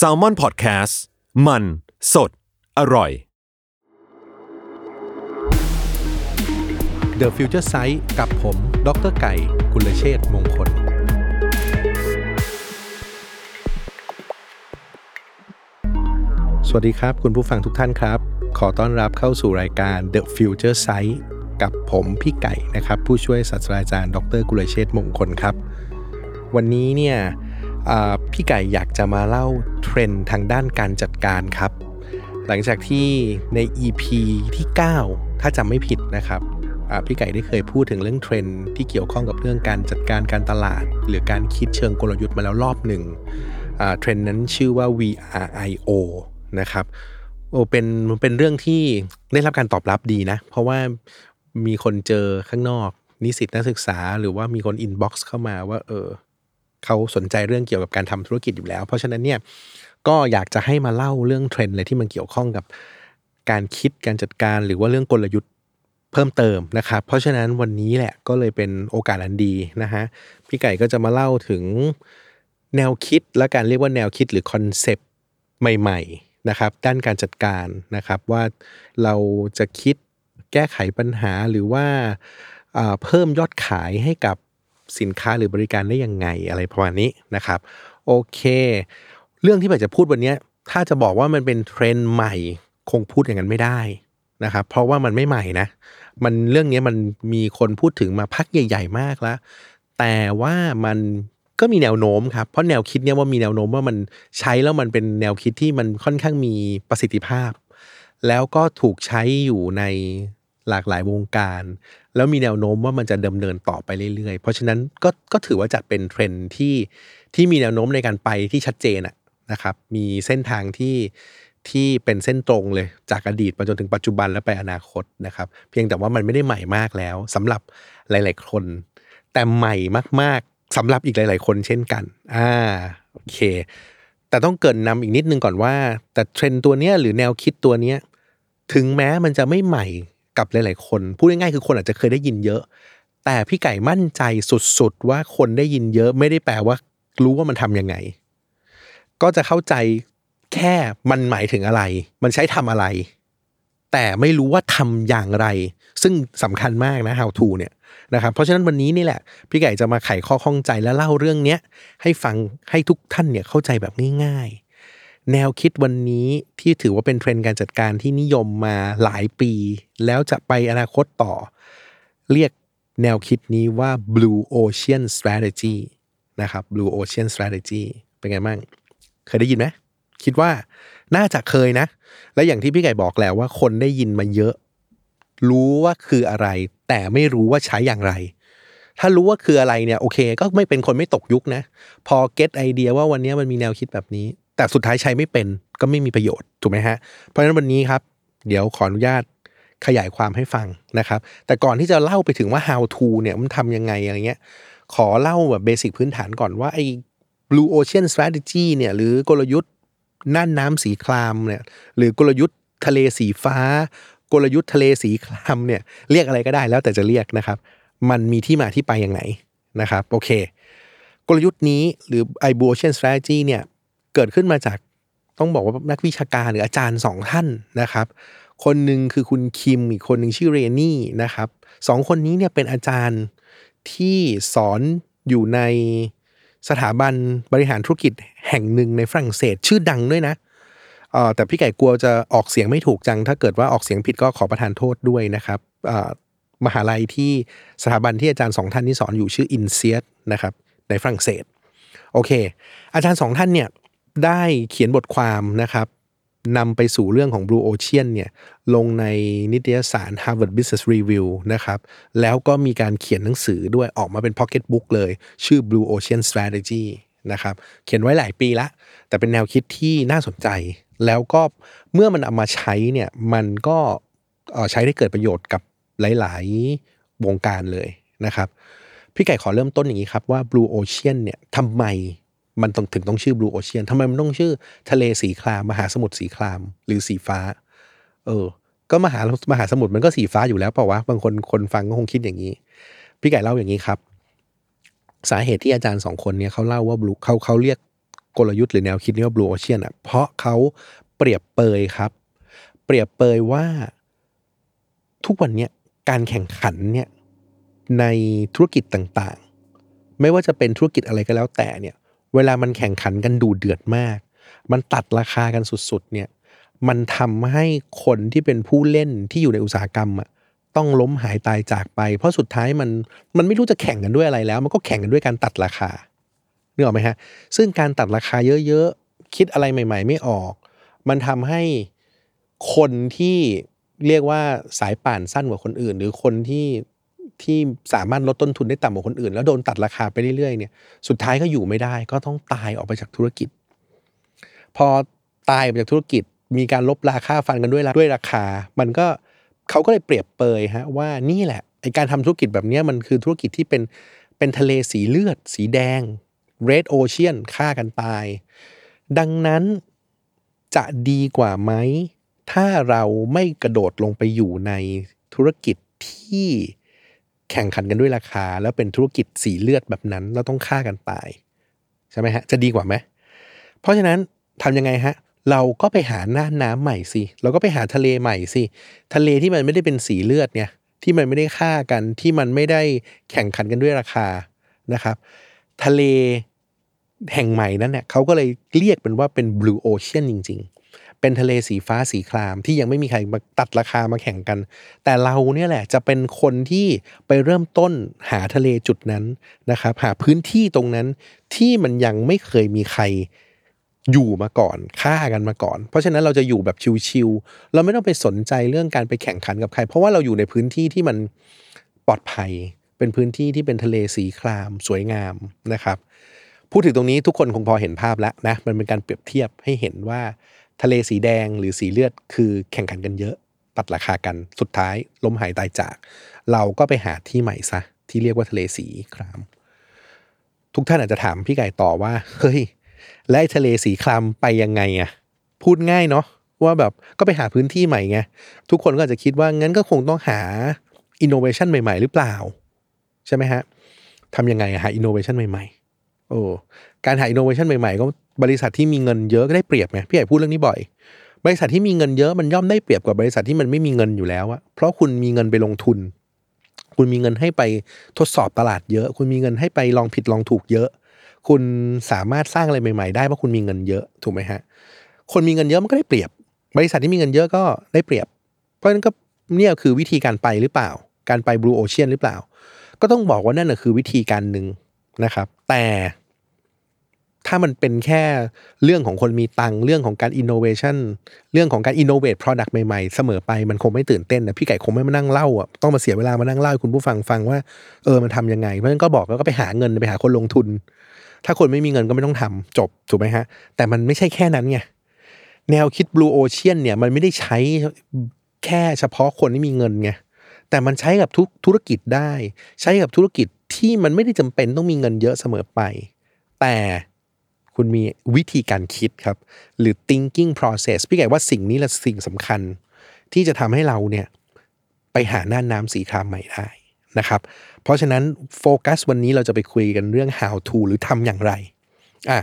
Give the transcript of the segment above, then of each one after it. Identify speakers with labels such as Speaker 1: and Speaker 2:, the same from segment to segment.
Speaker 1: s a l ม o n PODCAST มัน สด อร่อย
Speaker 2: The Future Sight กับผม ดรไก่ กุลเชษมงคล สวัสดีครับ คุณผู้ฟังทุกท่านครับ ขอต้อนรับเข้าสู่รายการ The Future Sight กับผมพี่ไก่นะครับ ผู้ช่วยศาสตราจารย์ ดร กุลเชษมงคลครับ วันนี้เนี่ย พี่ไก่อยากจะมาเล่าเทรนด์ทางด้านการจัดการครับ หลังจากที่ใน EP ที่ 9 ถ้าจำไม่ผิดนะครับพี่ไก่ได้เคยพูดถึงเรื่องเทรนด์ที่เกี่ยวข้องกับเรื่องการจัดการการตลาด หรือการคิดเชิงกลยุทธ์มาแล้วรอบหนึ่งเทรนด์นั้นชื่อว่า VRIO นะครับโอ้เป็นเป็นเรื่องที่ได้รับการตอบรับดีนะ เพราะว่ามีคนเจอข้างนอกนิสิตนักศึกษา หรือว่ามีคน inbox เข้ามาว่าเออ เขาสนใจเรื่องเกี่ยวกับการทำธุรกิจอยู่แล้ว เพราะฉะนั้นเนี่ยก็อยากจะให้มาเล่าเรื่องเทรนด์อะไรที่มันเกี่ยวข้องกับการคิดการจัดการหรือว่าเรื่องกลยุทธ์เพิ่มเติมนะครับ เพราะฉะนั้นวันนี้แหละก็เลยเป็นโอกาสอันดีนะฮะพี่ไก่ก็จะมาเล่าถึงแนวคิดและการเรียกว่าแนวคิดหรือ concept ใหม่ๆนะครับด้านการจัดการนะครับว่าเราจะคิดแก้ไขปัญหาหรือว่าอ่าเพิ่มยอดขายให้กับ สินค้าหรือบริการได้ยังไงอะไรประมาณนี้นะครับ โอเค เรื่องที่แบบจะพูดวันนี้ถ้าจะบอกว่ามันเป็นเทรนด์ใหม่คงพูดอย่างนั้นไม่ได้นะครับ เพราะว่ามันไม่ใหม่นะ มันเรื่องนี้มันมีคนพูดถึงมาพักใหญ่ ๆ มากแล้ว แต่ว่ามันก็มีแนวโน้มครับ เพราะแนวคิดเนี่ยว่ามีแนวโน้มว่ามันใช้แล้วมันเป็นแนวคิดที่มันค่อนข้างมีประสิทธิภาพ แล้วก็ถูกใช้อยู่ใน หลากหลายวงการ แล้วมีแนวโน้มว่ามันจะดำเนินต่อไปเรื่อยๆ เพราะฉะนั้นก็ก็ถือว่าจัดเป็นเทรนที่ที่มีแนวโน้มในการไปที่ชัดเจนอะนะครับมีเส้นทางที่ที่เป็นเส้นตรงเลยจากอดีตมาจนถึงปัจจุบันและไปอนาคตนะครับ เพียงแต่ว่ามันไม่ได้ใหม่มากแล้วสำหรับหลาย ๆ คน แต่ใหม่มากๆสำหรับอีกหลาย ๆ คนเช่นกันอ่าโอเค แต่ต้องเกินนำอีกนิดนึงก่อนว่า แต่เทรนตัวเนี้ยหรือแนวคิดตัวเนี้ยถึงแม้มันจะไม่ใหม่ กับหลาย ๆ คน พูดง่ายๆคือคนอาจจะเคยได้ยินเยอะ แต่พี่ไก่มั่นใจสุด ๆ ว่าคนได้ยินเยอะไม่ได้แปลว่ารู้ว่ามันทำยังไง ก็จะเข้าใจแค่มันหมายถึงอะไร มันใช้ทำอะไร แต่ไม่รู้ว่าทำอย่างไร ซึ่งสำคัญมากนะ how to เนี่ยนะครับ เพราะฉะนั้นวันนี้นี่แหละ พี่ไก่จะมาไขข้อข้องใจและเล่าเรื่องเนี้ยให้ฟังให้ทุกท่านเนี่ยเข้าใจแบบง่ายๆ แนวคิดวันนี้ที่ถือว่าเป็นเทรนด์การจัดการที่นิยมมาหลายปี แล้วจะไปอนาคตต่อ เรียกแนวคิดนี้ว่า blue ocean strategy นะครับ blue ocean strategy เป็นไงบ้าง เคยได้ยินไหม คิดว่าน่าจะเคยนะ และอย่างที่พี่ไก่บอกแล้วว่าคนได้ยินมาเยอะ รู้ว่าคืออะไร แต่ไม่รู้ว่าใช้อย่างไร ถ้ารู้ว่าคืออะไรเนี่ยโอเค ก็ไม่เป็นคนไม่ตกยุคนะ พอเก็ตไอเดียว่าวันนี้มันมีแนวคิดแบบนี้ แต่สุดท้ายใช้ไม่เป็นก็ไม่มีประโยชน์ถูกไหมฮะเพราะฉะนั้นวันนี้ครับ เดี๋ยวขออนุญาตขยายความให้ฟังนะครับ แต่ก่อนที่จะเล่าไปถึงว่า how to เนี่ยมันทำยังไงอะไรเงี้ยขอเล่าแบบเบสิกพื้นฐานก่อนว่าไอ้ blue ocean strategy เนี่ยหรือกลยุทธ์น่านน้ำสีครามเนี่ยหรือกลยุทธ์ทะเลสีฟ้า กลยุทธ์ทะเลสีครามเนี่ยเรียกอะไรก็ได้แล้วแต่จะเรียกนะครับ มันมีที่มาที่ไปอย่างไหนะครับโอเค กลยุทธ์นี้หรือ i blue ocean strategy เนี่ย เกิดขึ้นมาจากต้องบอกว่านักวิชาการหรืออาจารย์สองท่านนะครับ คนหนึ่งคือคุณคิมอีกคนหนึ่งชื่อเรนนี่นะครับสองคนนี้เนี่ยเป็นอาจารย์ที่สอนอยู่ในสถาบันบริหารธุรกิจแห่งหนึ่งในฝรั่งเศสชื่อดังด้วยนะออแต่พี่ไก่กลัวจะออกเสียงไม่ถูกจัง ถ้าเกิดว่าออกเสียงผิดก็ขอประทานโทษด้วยนะครับมหาลัยที่สถาบันที่อาจารย์สองท่านนี้สอนอยู่ชื่ออินเซียสนะครับในฝรั่งเศสโอเค อาจารย์สองท่านเนี่ย ได้เขียนบทความนะครับนำไปสู่เรื่องของ Blue Ocean เนี่ยลงในนิตยสาร Harvard Business Review นะครับแล้วก็มีการเขียนหนังสือด้วยออกมาเป็น Pocket Book เลย ชื่อ Blue Ocean Strategy นะครับเขียนไว้หลายปีละ แต่เป็นแนวคิดที่น่าสนใจ แล้วก็เมื่อมันเอามาใช้เนี่ยมันก็ใช้ได้เกิดประโยชน์กับหลาย ๆ วงการเลยนะครับพี่ไก่ขอเริ่มต้นอย่างนี้ครับว่า Blue Ocean เนี่ยทำไม มันต้องถึงต้องชื่อ Blue Ocean ทำไมมันต้องชื่อทะเลสีคราม มหาสมุทรสีคราม หรือสีฟ้า เออ ก็มหามหาสมุทรมันก็สีฟ้าอยู่แล้วเปล่าวะบางคนคนฟังก็คงคิดอย่างนี้ พี่ไก่เล่าอย่างนี้ครับ สาเหตุที่อาจารย์สองคนเนี่ยเขาเล่าว่า Blue เขาเขาเรียกกลยุทธ์หรือแนวคิดนี้ว่า Blue Ocean อะเพราะเขาเปรียบเปยครับ เปรียบเปยว่าทุกวันเนี้ยการแข่งขันเนี่ยในธุรกิจต่างๆ ไม่ว่าจะเป็นธุรกิจอะไรก็แล้วแต่เนี่ย เวลามันแข่งขันกันดูเดือดมาก มันตัดราคากันสุดๆ เนี่ย มันทำให้คนที่เป็นผู้เล่นที่อยู่ในอุตสาหกรรมอะต้องล้มหายตายจากไป เพราะสุดท้ายมันมันไม่รู้จะแข่งกันด้วยอะไรแล้ว มันก็แข่งกันด้วยการตัดราคาเนึกออกไหมฮะ ซึ่งการตัดราคาเยอะๆ คิดอะไรใหม่ ๆ ไม่ออก มันทำให้คนที่เรียกว่าสายป่านสั้นกว่าคนอื่น หรือคนที่ ที่สามารถลดต้นทุนได้ต่ำกว่าคนอื่น แล้วโดนตัดราคาไปเรื่อยๆเนี่ยสุดท้ายก็อยู่ไม่ได้ ก็ต้องตายออกไปจากธุรกิจ พอตายไปจากธุรกิจ มีการลบราคาฟันกันด้วยด้วยราคา มันก็เขาก็เลยเปรียบเปยฮะว่านี่แหละไอการทำธุรกิจแบบนี้มันคือธุรกิจที่เป็นเป็นทะเลสีเลือด สีแดง red ocean ฆ่ากันตาย ดังนั้นจะดีกว่าไหม ถ้าเราไม่กระโดดลงไปอยู่ในธุรกิจที่ แข่งขันกันด้วยราคา แล้วเป็นธุรกิจสีเลือดแบบนั้นแล้วต้องฆ่ากันตาย ใช่ไหมฮะ จะดีกว่าไหมเพราะฉะนั้นทำยังไงฮะ เราก็ไปหาหน้าน้ำใหม่สิเราก็ไปหาทะเลใหม่สิทะเลที่มันไม่ได้เป็นสีเลือดเนี่ยที่มันไม่ได้ฆ่ากันที่มันไม่ได้แข่งขันกันด้วยราคานะครับ ทะเลแห่งใหม่นั้นเนี่ยเขาก็เลยเรียกเป็นว่าเป็น blue ocean จริง ๆ เป็นทะเลสีฟ้าสีครามที่ยังไม่มีใครมาตัดราคามาแข่งกัน แต่เราเนี่ยแหละจะเป็นคนที่ไปเริ่มต้นหาทะเลจุดนั้นนะครับหาพื้นที่ตรงนั้นที่มันยังไม่เคยมีใครอยู่มาก่อนฆ่ากันมาก่อน เพราะฉะนั้นเราจะอยู่แบบชิวๆเราไม่ต้องไปสนใจเรื่องการไปแข่งขันกับใคร เพราะว่าเราอยู่ในพื้นที่ที่มันปลอดภัย เป็นพื้นที่ที่เป็นทะเลสีคราม สวยงามนะครับ พูดถึงตรงนี้ทุกคนคงพอเห็นภาพแล้วนะมันเป็นการเปรียบเทียบให้เห็นว่า ทะเลสีแดงหรือสีเลือดคือแข่งขันกันเยอะตัดราคากันสุดท้ายล้มหายตายจาก เราก็ไปหาที่ใหม่ซะ ที่เรียกว่าทะเลสีคราม ทุกท่านอาจจะถามพี่ไก่ต่อว่าเฮ้ยและทะเลสีครามไปยังไงอะพูดง่ายเนาะว่าแบบก็ไปหาพื้นที่ใหม่ไงทุกคนก็อาจจะคิดว่างั้นก็คงต้องหาอินโนเวชันใหม่ ๆ หรือเปล่า ใช่ไหมฮะทำยังไงหาอินโนเวชันใหม่ ๆ โอ้การหาอินโนเวชันใหม่ๆ ก็บริษัทที่มีเงินเยอะก็ได้เปรียบไงพี่ใหญ่พูดเรื่องนี้บ่อย บริษัทที่มีเงินเยอะมันย่อมได้เปรียบกว่าบริษัทที่มันไม่มีเงินอยู่แล้วอะเพราะคุณมีเงินไปลงทุน คุณมีเงินให้ไปทดสอบตลาดเยอะ คุณมีเงินให้ไปลองผิดลองถูกเยอะ คุณสามารถสร้างอะไรใหม่ๆ ได้เพราะคุณมีเงินเยอะถูกไหมฮะคนมีเงินเยอะมันก็ได้เปรียบ บริษัทที่มีเงินเยอะก็ได้เปรียบ เพราะฉะนั้นก็เนี่ยคือวิธีการไปหรือเปล่า การไป Blue Ocean หรือเปล่า ก็ต้องบอกว่านั่นนะคือวิธีการหนึ่งนะครับ แต่ ถ้ามันเป็นแค่เรื่องของคนมีตังค์เรื่องของการ innovation เรื่องของการ innovate product ใหม่ๆ เสมอไปมันคงไม่ตื่นเต้นนะพี่ไก่คงไม่มานั่งเล่าอะต้องมาเสียเวลามานั่งเล่าให้คุณผู้ฟังฟังว่าเออมันทำยังไง เพราะฉะนั้นก็บอกแล้วก็ไปหาเงินไปหาคนลงทุน ถ้าคนไม่มีเงินก็ไม่ต้องทำจบถูกไหมฮะ แต่มันไม่ใช่แค่นั้นไงแนวคิด Blue Ocean เนี่ยมันไม่ได้ใช้แค่เฉพาะคนที่มีเงินไงแต่มันใช้กับทุกธุรกิจได้ ใช้กับธุรกิจที่มันไม่ได้จำเป็นต้องมีเงินเยอะเสมอไป แต่ คุณมีวิธีการคิดครับ หรือ thinking process พี่ไก่ว่าสิ่งนี้แหละสิ่งสำคัญ ที่จะทำให้เราเนี่ยไปหาหน้าน้ำสีครามใหม่ได้นะครับ เพราะฉะนั้นโฟกัสวันนี้เราจะไปคุยกันเรื่อง how to หรือทำอย่างไรอะ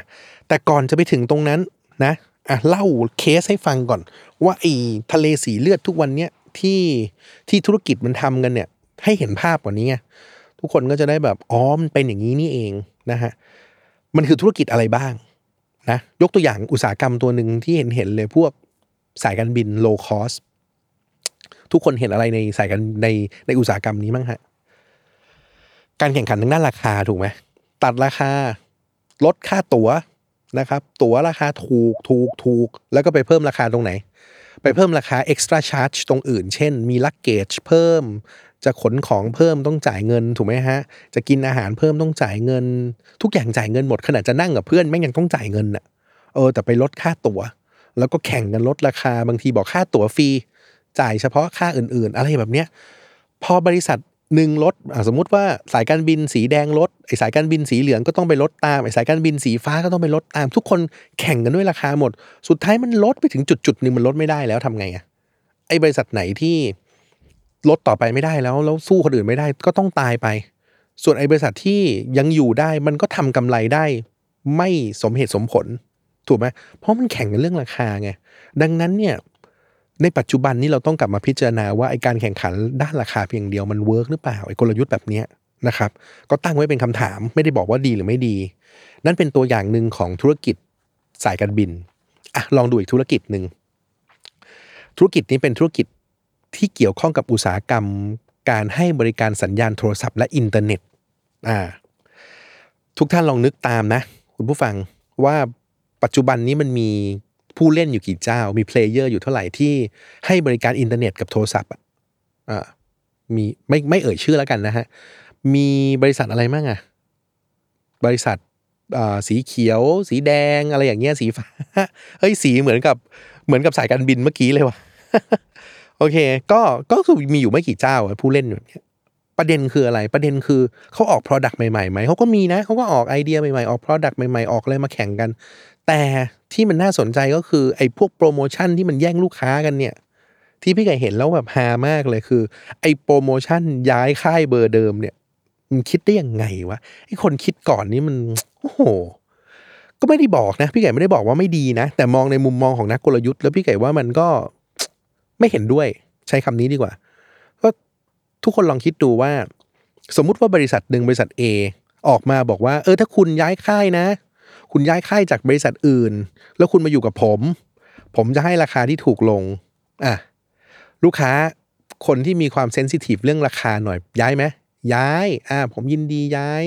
Speaker 2: แต่ก่อนจะไปถึงตรงนั้นนะอะเล่าเคสให้ฟังก่อน ว่าไอ้ทะเลสีเลือดทุกวันเนี้ยที่ที่ธุรกิจมันทำกันเนี่ยให้เห็นภาพกว่านี้ไงทุกคนก็จะได้แบบอ๋อมเป็นอย่างนี้นี่เองนะฮะ มันคือธุรกิจอะไรบ้างนะยกตัวอย่างอุตสาหกรรมตัวหนึ่งที่เห็นเห็นเลยพวกสายการบิน low cost ทุกคนเห็นอะไรในสายการในในอุตสาหกรรมนี้มั้งฮะการแข่งขันทางด้านราคาถูกไหมตัดราคาลดค่าตั๋วนะครับ ตั๋วราคาถูกถูกถูก แล้วก็ไปเพิ่มราคาตรงไหน ไปเพิ่มราคา extra charge ตรงอื่น เช่น มี luggage เพิ่ม จะขนของเพิ่มต้องจ่ายเงินถูกไหมฮะ จะกินอาหารเพิ่มต้องจ่ายเงิน ทุกอย่างจ่ายเงินหมดขนาดจะนั่งกับเพื่อนแม่งยังต้องจ่ายเงินอะเออแต่ไปลดค่าตั๋ว แล้วก็แข่งกันลดราคาบางทีบอกค่าตั๋วฟรีจ่ายเฉพาะค่าอื่น ๆ อะไรแบบเนี้ยพอบริษัทหนึ่งลดสมมุติว่าสายการบินสีแดงลดไอสายการบินสีเหลืองก็ต้องไปลดตามไอสายการบินสีฟ้าก็ต้องไปลดตาม ทุกคนแข่งกันด้วยราคาหมด สุดท้ายมันลดไปถึงจุดจุดๆหนึ่งมันลดไม่ได้แล้วทำไงอะไอบริษัทไหนที่ ลดต่อไปไม่ได้แล้วแล้วสู้คนอื่นไม่ได้ก็ต้องตายไป ส่วนไอ้บริษัทที่ยังอยู่ได้มันก็ทำกำไรได้ ไม่สมเหตุสมผล ถูกไหมเพราะมันแข่งกันเรื่องราคาไงดังนั้นเนี่ยในปัจจุบันนี้เราต้องกลับมาพิจารณาว่าไอ้การแข่งขันด้านราคาเพียงเดียวมัน work หรือเปล่าไอ้กลยุทธ์แบบนี้นะครับก็ตั้งไว้เป็นคำถามไม่ได้บอกว่าดีหรือไม่ดี นั่นเป็นตัวอย่างหนึ่งของธุรกิจสายการบินอะลองดูอีกธุรกิจหนึ่งธุรกิจนี้เป็นธุรกิจ ที่เกี่ยวข้องกับอุตสาหกรรม การให้บริการสัญญาณโทรศัพท์และอินเทอร์เน็ตอ่าทุกท่านลองนึกตามนะ คุณผู้ฟังว่าปัจจุบันนี้มันมีผู้เล่นอยู่กี่เจ้า มี player อยู่เท่าไหร่ที่ให้บริการอินเทอร์เน็ตกับโทรศัพท์อ่ามีไม่ไม่เอ่ยชื่อแล้วกันนะฮะ มีบริษัทอะไรบ้างอะบริษัทอ่าสีเขียว สีแดงอะไรอย่างเงี้ยสีฟ้าเฮ้ยสีเหมือนกับเหมือนกับสายการบินเมื่อกี้เลยว่ะ โอเค ก็ก็คือมีอยู่ไม่กี่เจ้าอะผู้เล่นอยู่เนี่ยประเด็นคืออะไรประเด็นคือเขาออก Product ใหม่ๆไหมเขาก็มีนะเขาก็ออกไอเดียใหม่ๆออก Product ใหม่ๆออกอะไรมาแข่งกัน แต่ที่มันน่าสนใจก็คือไอ้พวกโปรโมชั่นที่มันแย่งลูกค้ากันเนี่ยที่พี่ไก่เห็นแล้วแบบฮามากเลยคือ ไอ้โปรโมชั่นย้ายค่ายเบอร์เดิมเนี่ยมันคิดได้ยังไงวะไอ้คนคิดก่อนนี้มันโอ้โห ก็ไม่ได้บอกนะ พี่ไก่ไม่ได้บอกว่าไม่ดีนะ แต่มองในมุมมองของนักกลยุทธ์แล้วพี่ไก่ว่ามันก็ ไม่เห็นด้วยใช้คำนี้ดีกว่าก็ทุกคนลองคิดดูว่า สมมุติว่าบริษัทหนึ่งบริษัท A ออกมาบอกว่า เออถ้าคุณย้ายค่ายนะ คุณย้ายค่ายจากบริษัทอื่น แล้วคุณมาอยู่กับผม ผมจะให้ราคาที่ถูกลงอะลูกค้าคนที่มีความเซนซิทีฟเรื่องราคาหน่อยย้ายไหมย้ายอ่าผมยินดีย้าย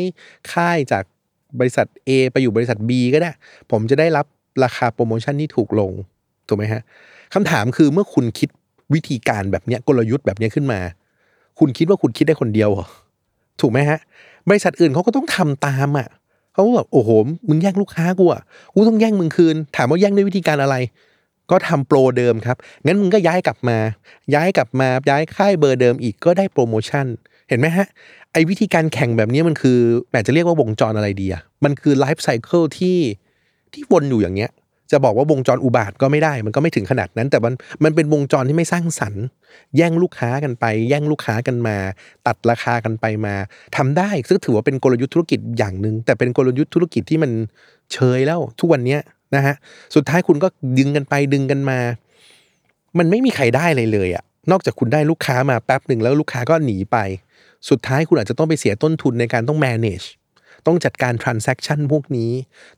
Speaker 2: ค่ายจากบริษัท A ไปอยู่บริษัท B ก็ได้ ผมจะได้รับราคาโปรโมชั่นที่ถูกลง ถูกไหมฮะคำถามคือเมื่อคุณคิด วิธีการแบบเนี้ยกลยุทธ์แบบเนี้ยขึ้นมา คุณคิดว่าคุณคิดได้คนเดียวเหรอถูกไหมฮะบริษัทอื่นเขาก็ต้องทำตามอะเขาแบบโอ้โหมึงแย่งลูกค้ากูอะกูต้องแย่งมึงคืน ถามว่าแย่งด้วยวิธีการอะไร ก็ทำโปรเดิมครับงั้นมึงก็ย้ายกลับมา ย้ายกลับมาย้ายค่ายเบอร์เดิมอีกก็ได้โปรโมชั่น เห็นไหมฮะไอ้วิธีการแข่งแบบนี้มันคือแหมจะเรียกว่าวงจรอะไรดีอะมันคือไลฟ์ไซเคิลที่ที่วนอยู่อย่างเงี้ย จะบอกว่าวงจรอุบาทก็ไม่ได้ มันก็ไม่ถึงขนาดนั้น แต่มันมันเป็นวงจรที่ไม่สร้างสรรค์ แย่งลูกค้ากันไป แย่งลูกค้ากันมา ตัดราคากันไปมาทำได้ซึ่งถือว่าเป็นกลยุทธ์ธุรกิจอย่างหนึ่งแต่เป็นกลยุทธ์ธุรกิจที่มันเชยแล้วทุกวันเนี้ยนะฮะสุดท้ายคุณก็ดึงกันไปดึงกันมา มันไม่มีใครได้เลยเลยอะนอกจากคุณได้ลูกค้ามาแป๊บหนึ่งแล้วลูกค้าก็หนีไป สุดท้ายคุณอาจจะต้องไปเสียต้นทุนในการต้อง manage ต้องจัดการ transaction พวกนี้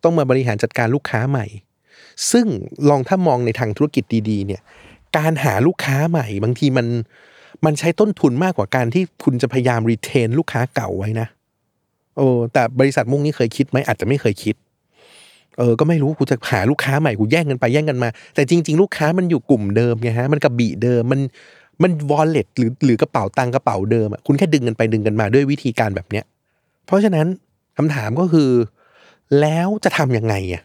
Speaker 2: ต้องมาบริหารจัดการลูกค้าใหม่ ซึ่งลองถ้ามองในทางธุรกิจดีๆเนี่ยการหาลูกค้าใหม่ บางทีมันมันใช้ต้นทุนมากกว่าการที่คุณจะพยายามรีเทนลูกค้าเก่าไว้นะโอ้แต่บริษัทมุกนี้เคยคิดไหมอาจจะไม่เคยคิด เออ ก็ไม่รู้กูจะหาลูกค้าใหม่กูแย่งกันไปแย่งกันมา แต่จริง ๆ ลูกค้ามันอยู่กลุ่มเดิมไงฮะมันกระบี่เดิมมันมันวอลเล็ตหรือหรือกระเป๋าตังกระเป๋าเดิมอะคุณแค่ดึงกันไปดึงกันมาด้วยวิธีการแบบเนี้ย เพราะฉะนั้นคำถามก็คือ แล้วจะทำยังไงอะ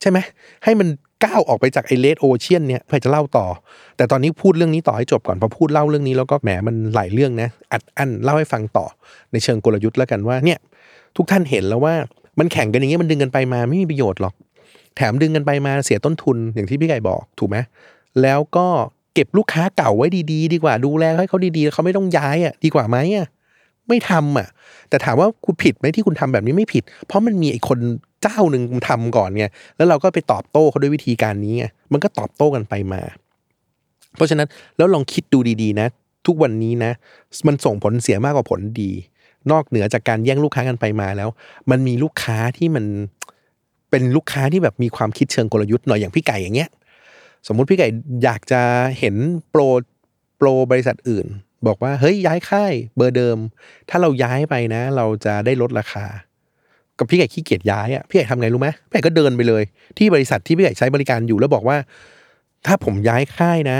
Speaker 2: ใช่ไหมให้มันก้าวออกไปจากไอเลดโอเชียนเนี่ยเพื่อจะเล่าต่อ แต่ตอนนี้พูดเรื่องนี้ต่อให้จบก่อนพอพูดเล่าเรื่องนี้แล้วก็แหมมันหลายเรื่องนะอัดอั้นเล่าให้ฟังต่อในเชิงกลยุทธ์แล้วกันว่าเนี่ยทุกท่านเห็นแล้วว่ามันแข่งกันอย่างเงี้ยมันดึงกันไปมาไม่มีประโยชน์หรอก แถมดึงกันไปมาเสียต้นทุนอย่างที่พี่ไก่บอกถูกไหมแล้วก็เก็บลูกค้าเก่าไว้ดี ๆ ดีกว่าดูแลให้เขาดีๆเขาไม่ต้องย้ายอะดีกว่าไหมอะไม่ทำอะ แต่ถามว่าคุณผิดไหมที่คุณทำแบบนี้ไม่ผิด เพราะมันมีไอ้คน เจ้าหนึ่งทำก่อนไงแล้วเราก็ไปตอบโต้เขาด้วยวิธีการนี้ไงมันก็ตอบโต้กันไปมา เพราะฉะนั้นแล้วลองคิดดูดีๆนะ ทุกวันนี้นะ มันส่งผลเสียมากกว่าผลดี นอกเหนือจากการแย่งลูกค้ากันไปมาแล้ว มันมีลูกค้าที่มันเป็นลูกค้าที่แบบมีความคิดเชิงกลยุทธ์หน่อยอย่างพี่ไก่อย่างเงี้ยสมมุติพี่ไก่อยากจะเห็นโปรโปรบริษัทอื่น บอกว่าเฮ้ยย้ายค่ายเบอร์เดิม ถ้าเราย้ายไปนะ เราจะได้ลดราคา กับพี่ไก่ขี้เกียจย้ายอะพี่ไก่ทำไงรู้ไหมพี่ไก่ก็เดินไปเลย ที่บริษัทที่พี่ไก่ใช้บริการอยู่แล้วบอกว่า ถ้าผมย้ายค่ายนะ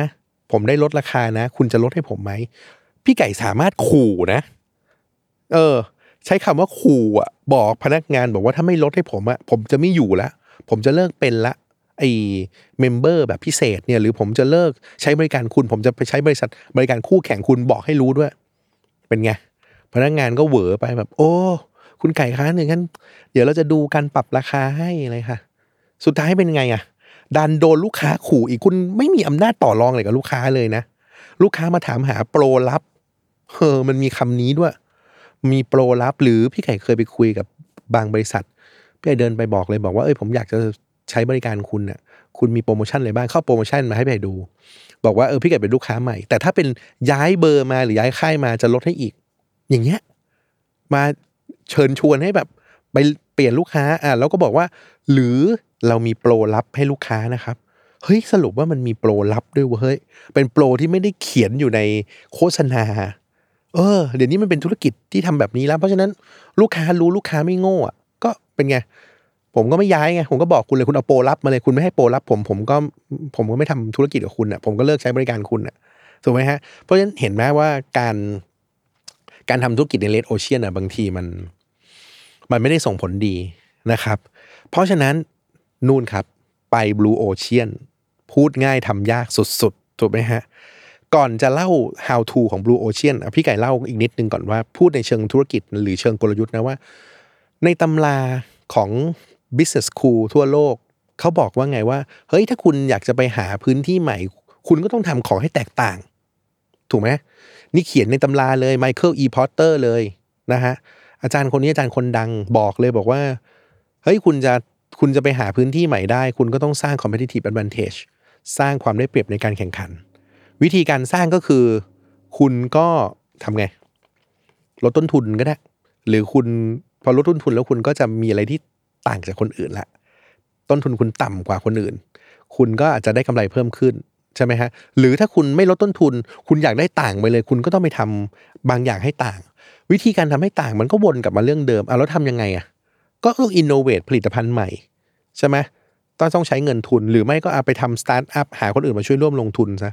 Speaker 2: ผมได้ลดราคานะ คุณจะลดให้ผมไหมพี่ไก่สามารถขู่นะ เออ ใช้คำว่าขู่อะ บอกพนักงานบอกว่าถ้าไม่ลดให้ผมอะผมจะไม่อยู่ละผมจะเลิกเป็นละไอ้ member แบบพิเศษเนี่ยหรือผมจะเลิกใช้บริการคุณ ผมจะไปใช้บริษัทบริการคู่แข่งคุณบอกให้รู้ด้วย เป็นไงพนักงานก็เหวอไปแบบ โอ้ คุณไก่คะอย่างนั้นเดี๋ยวเราจะดูการปรับราคาให้อะไรค่ะ สุดท้ายเป็นไงอะดันโดนลูกค้าขู่อีกคุณไม่มีอำนาจต่อรองอะไรกับลูกค้าเลยนะ ลูกค้ามาถามหาโปรลับเออมันมีคำนี้ด้วย มีโปรลับหรือพี่ไก่เคยไปคุยกับบางบริษัทพี่ไก่เดินไปบอกเลยบอกว่าเอ้ยผมอยากจะใช้บริการคุณน่ะคุณมีโปรโมชั่นอะไรบ้างเข้าโปรโมชั่นมาให้พี่ไก่ดู บอกว่าเออพี่ไก่เป็นลูกค้าใหม่ แต่ถ้าเป็นย้ายเบอร์มาหรือย้ายค่ายมาจะลดให้อีก อย่างเงี้ยมา เชิญชวนให้แบบไปเปลี่ยนลูกค้าอะแล้วก็บอกว่า หรือเรามีโปรลับให้ลูกค้านะครับเฮ้ยสรุปว่ามันมีโปรลับด้วยเว้ยเฮ้ยเป็นโปรที่ไม่ได้เขียนอยู่ในโฆษณา เออ เดี๋ยวนี้มันเป็นธุรกิจที่ทำแบบนี้แล้ว เพราะฉะนั้นลูกค้ารู้ลูกค้าไม่โง่อะก็เป็นไงผมก็ไม่ย้ายไงผมก็บอกคุณเลยคุณเอาโปรลับมาเลยคุณไม่ให้โปรลับผมผมก็ผมก็ไม่ทำธุรกิจกับคุณอะผมก็เลิกใช้บริการคุณอะถูกไหมฮะเพราะฉะนั้นเห็นไหมว่าการการทำธุรกิจในเลดโอเชียนอะบางทีมัน มันไม่ได้ส่งผลดีนะครับ เพราะฉะนั้นนู่นครับไป Blue Ocean พูดง่ายทำยากสุดๆ ถูกไหมฮะ ก่อนจะเล่า how to ของ Blue Ocean พี่ไก่เล่าอีกนิดนึงก่อนว่าพูดในเชิงธุรกิจหรือเชิงกลยุทธ์นะว่า ในตำราของ business school ทั่วโลกเขาบอกว่าไงว่า เฮ้ยถ้าคุณอยากจะไปหาพื้นที่ใหม่ คุณก็ต้องทำของให้แตกต่าง ถูกไหมนี่เขียนในตำราเลยไมเคิลอีพอตเตอร์เลยนะฮะ อาจารย์คนนี้อาจารย์คนดังบอกเลยบอกว่าเฮ้ยคุณจะคุณจะไปหาพื้นที่ใหม่ได้ คุณก็ต้องสร้าง competitive advantage สร้างความได้เปรียบในการแข่งขัน วิธีการสร้างก็คือ คุณก็ทำไง ลดต้นทุนก็ได้ หรือคุณพอลดต้นทุนแล้วคุณก็จะมีอะไรที่ต่างจากคนอื่นละ ต้นทุนคุณต่ำกว่าคนอื่น คุณก็อาจจะได้กำไรเพิ่มขึ้นใช่ไหมฮะ หรือถ้าคุณไม่ลดต้นทุน คุณอยากได้ต่างไปเลย คุณก็ต้องไปทำบางอย่างให้ต่าง วิธีการทำให้ต่างมันก็วนกลับมาเรื่องเดิมอะแล้วทำยังไงอะก็ต้อง innovate ผลิตภัณฑ์ใหม่ ใช่ไหมต้องต้องใช้เงินทุนหรือไม่ก็เอาไปทำสตาร์ทอัพหาคนอื่นมาช่วยร่วมลงทุนซะ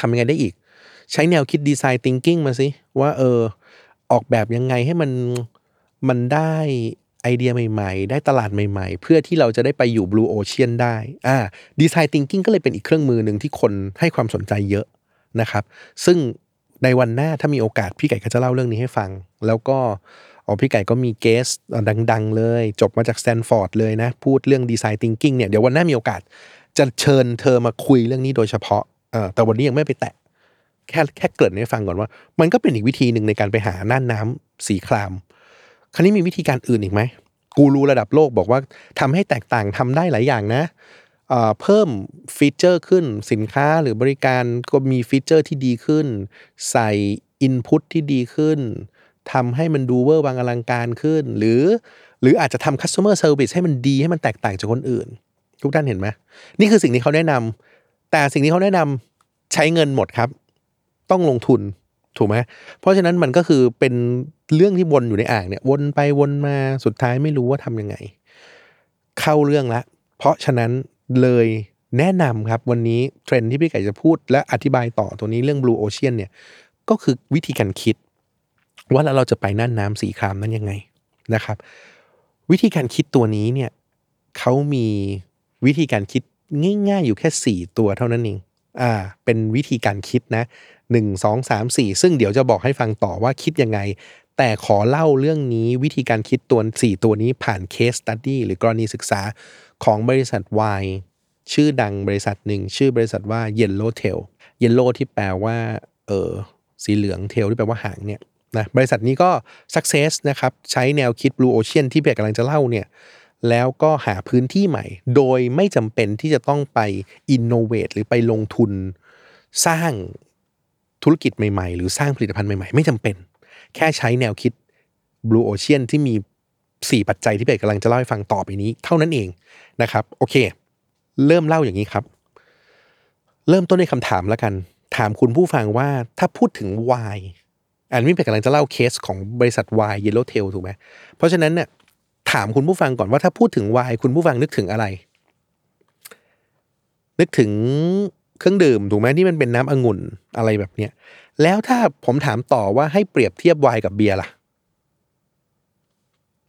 Speaker 2: ทำยังไงได้อีก ใช้แนวคิด design thinking มาสิ ว่าเออ ออกแบบยังไงให้มันมันได้ไอเดียใหม่ๆ ได้ตลาดใหม่ ๆ เพื่อที่เราจะได้ไปอยู่ Blue Ocean ได้อ่า design thinking ก็เลยเป็นอีกเครื่องมือหนึ่งที่คนให้ความสนใจเยอะนะครับ ซึ่ง ในวันหน้าถ้ามีโอกาสพี่ไก่ก็จะเล่าเรื่องนี้ให้ฟัง แล้วก็อ๋อพี่ไก่ก็มี guest ดัง ๆ เลย จบมาจากสแตนฟอร์ดเลยนะ พูดเรื่อง design thinking เนี่ยเดี๋ยววันหน้ามีโอกาส จะเชิญเธอมาคุยเรื่องนี้โดยเฉพาะเออแต่วันนี้ยังไม่ไปแตะ แค่แค่เกริ่นให้ฟังก่อนว่า มันก็เป็นอีกวิธีหนึ่งในการไปหาน่านน้ำสีคราม คราวนี้มีวิธีการอื่นอีกไหมกูรูระดับโลกบอกว่าทำให้แตกต่างทำได้หลายอย่างนะ เพิ่มฟีเจอร์ขึ้นสินค้าหรือบริการก็มีฟีเจอร์ที่ดีขึ้น ใส่ input ที่ดีขึ้นทำให้มันดูเวอร์วังอลังการขึ้น หรือ หรืออาจจะทำ customer service ให้มันดีให้มันแตกต่างจากคนอื่น ทุกท่านเห็นไหมนี่คือสิ่งที่เขาแนะนำแต่สิ่งที่เขาแนะนำใช้เงินหมดครับ ต้องลงทุนถูกไหมเพราะฉะนั้นมันก็คือเป็นเรื่องที่วนอยู่ในอ่างเนี่ยวนไปวนมาสุดท้ายไม่รู้ว่าทำยังไง เข้าเรื่องละ เพราะฉะนั้น เลยแนะนำครับวันนี้เทรนที่พี่ไก่จะพูดและอธิบายต่อตัวนี้เรื่อง Blue Ocean เนี่ยก็คือวิธีการคิด ว่าแล้วเราจะไปน่านน้ำสีครามนั้นยังไงนะครับ วิธีการคิดตัวนี้เนี่ยเขามีวิธีการคิดง่าย ๆ อยู่แค่ 4 ตัวเท่านั้นเองอ่าเป็นวิธีการคิดนะหนึ่งสองสามสี่ซึ่งเดี๋ยวจะบอกให้ฟังต่อว่าคิดยังไง แต่ขอเล่าเรื่องนี้วิธีการคิดตัวสี่ตัวนี้ผ่าน case study หรือกรณีศึกษา ของบริษัทไวน์ชื่อดังบริษัทหนึ่งชื่อบริษัทว่า Yellow Tail Yellow ที่แปลว่าเออสีเหลือง Tail ที่แปลว่าหางเนี่ยนะบริษัทนี้ก็ success นะครับ ใช้แนวคิด Blue Ocean ที่พี่ไก่กำลังจะเล่าเนี่ยแล้วก็หาพื้นที่ใหม่ โดยไม่จำเป็นที่จะต้องไป innovate หรือไปลงทุน สร้างธุรกิจใหม่ ๆ หรือสร้างผลิตภัณฑ์ใหม่ ๆ ไม่จำเป็น แค่ใช้แนวคิด Blue Ocean ที่มี 4 ปัจจัยที่เพียกกำลังจะเล่าให้ฟังต่อไปนี้ เท่านั้นเองนะครับ โอเค เริ่มเล่าอย่างนี้ครับ เริ่มต้นในคำถามแล้วกัน ถามคุณผู้ฟังว่าถ้าพูดถึง why อันนี้เป็นกำลังจะเล่าเคสของบริษัท Y Yellow Tail ถูกไหมเพราะฉะนั้นเนี่ยถามคุณผู้ฟังก่อนว่าถ้าพูดถึง Y คุณผู้ฟังนึกถึงอะไร นึกถึงเครื่องดื่มถูกไหมที่มันเป็นน้ำองุ่นอะไรแบบเนี้ยแล้วถ้าผมถามต่อว่าให้เปรียบเทียบไวน์กับเบียร์ล่ะ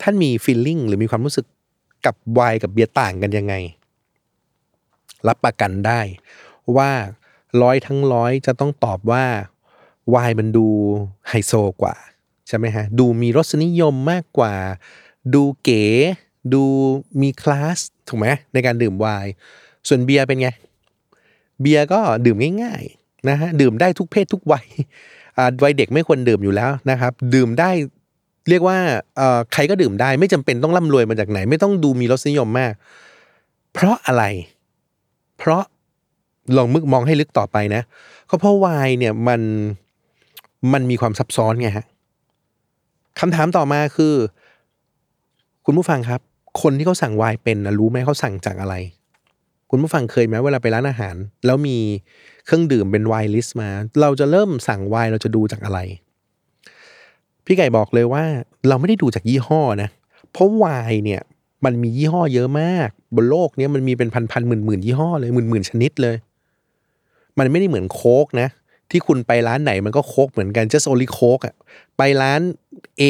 Speaker 2: ท่านมีฟีลลิ่งหรือมีความรู้สึกกับไวน์กับเบียร์ต่างกันยังไง รับประกันได้ว่าร้อยทั้งร้อยจะต้องตอบว่าไวน์มันดูไฮโซกว่า ใช่ไหมฮะ ดูมีรสนิยมมากกว่า ดูเก๋ ดูมีคลาส ถูกไหมในการดื่มไวน์ส่วนเบียร์เป็นไง เบียร์ก็ดื่มง่ายๆนะฮะดื่มได้ทุกเพศทุกวัยวัยเด็กไม่ควรดื่มอยู่แล้วนะครับ ดื่มได้ เรียกว่าใครก็ดื่มได้ ไม่จำเป็นต้องร่ำรวยมาจากไหน ไม่ต้องดูมีรสนิยมมาก เพราะอะไร เพราะลองมึกมองให้ลึกต่อไปนะก็เพราะไวน์เนี่ยมันมันมีความซับซ้อนไงฮะคำถามต่อมาคือ คุณผู้ฟังครับ คนที่เขาสั่งไวน์เป็นนะรู้ไหมเขาสั่งจากอะไร คุณผู้ฟังเคยไหมเวลาไปร้านอาหาร แล้วมีเครื่องดื่มเป็นไวน์ลิสต์มา เราจะเริ่มสั่งไวน์เราจะดูจากอะไร พี่ไก่บอกเลยว่าเราไม่ได้ดูจากยี่ห้อนะ เพราะไวน์เนี่ยมันมียี่ห้อเยอะมาก บนโลกเนี้ยมันมีเป็นพันพันหมื่นหมื่นยี่ห้อเลยหมื่นหมื่นชนิดเลย มันไม่ได้เหมือนโค้กนะ ที่คุณไปร้านไหนมันก็โค้กเหมือนกัน just only โค้กอะไปร้าน A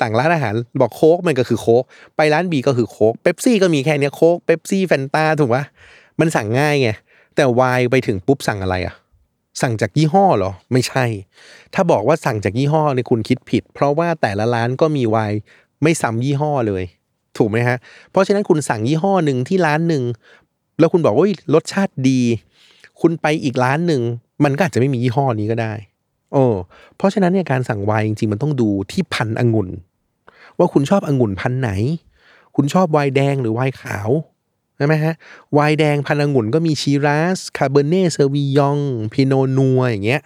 Speaker 2: สั่งร้านอาหารบอกโค้กมันก็คือโค้กไปร้าน B ก็คือโค้กเป๊ปซี่ก็มีแค่เนี้ยโค้กเป๊ปซี่แฟนตาถูกปะมันสั่งง่ายไงแต่วน์ไปถึงปุ๊บสั่งอะไรอะ สั่งจากยี่ห้อเหรอ ไม่ใช่ ถ้าบอกว่าสั่งจากยี่ห้อเนี่ยคุณคิดผิด เพราะว่าแต่ละร้านก็มีไวน์ไม่ซ้ำยี่ห้อเลย ถูกไหมฮะ เพราะฉะนั้นคุณสั่งยี่ห้อหนึ่งที่ร้านหนึ่งแล้วคุณบอกว่ารสชาติดี คุณไปอีกร้านหนึ่งมันก็อาจจะไม่มียี่ห้อนี้ก็ได้โอ้เพราะฉะนั้นเนี่ยการสั่งไวน์จริงๆมันต้องดูที่พันธุ์องุ่น ว่าคุณชอบองุ่นพันธุ์ไหน คุณชอบไวน์แดงหรือไวน์ขาว ใช่ไหมฮะไวน์แดงพันธุ์องุ่นก็มี Shiraz Cabernet Sauvignon Pinot Noir อย่างเงี้ย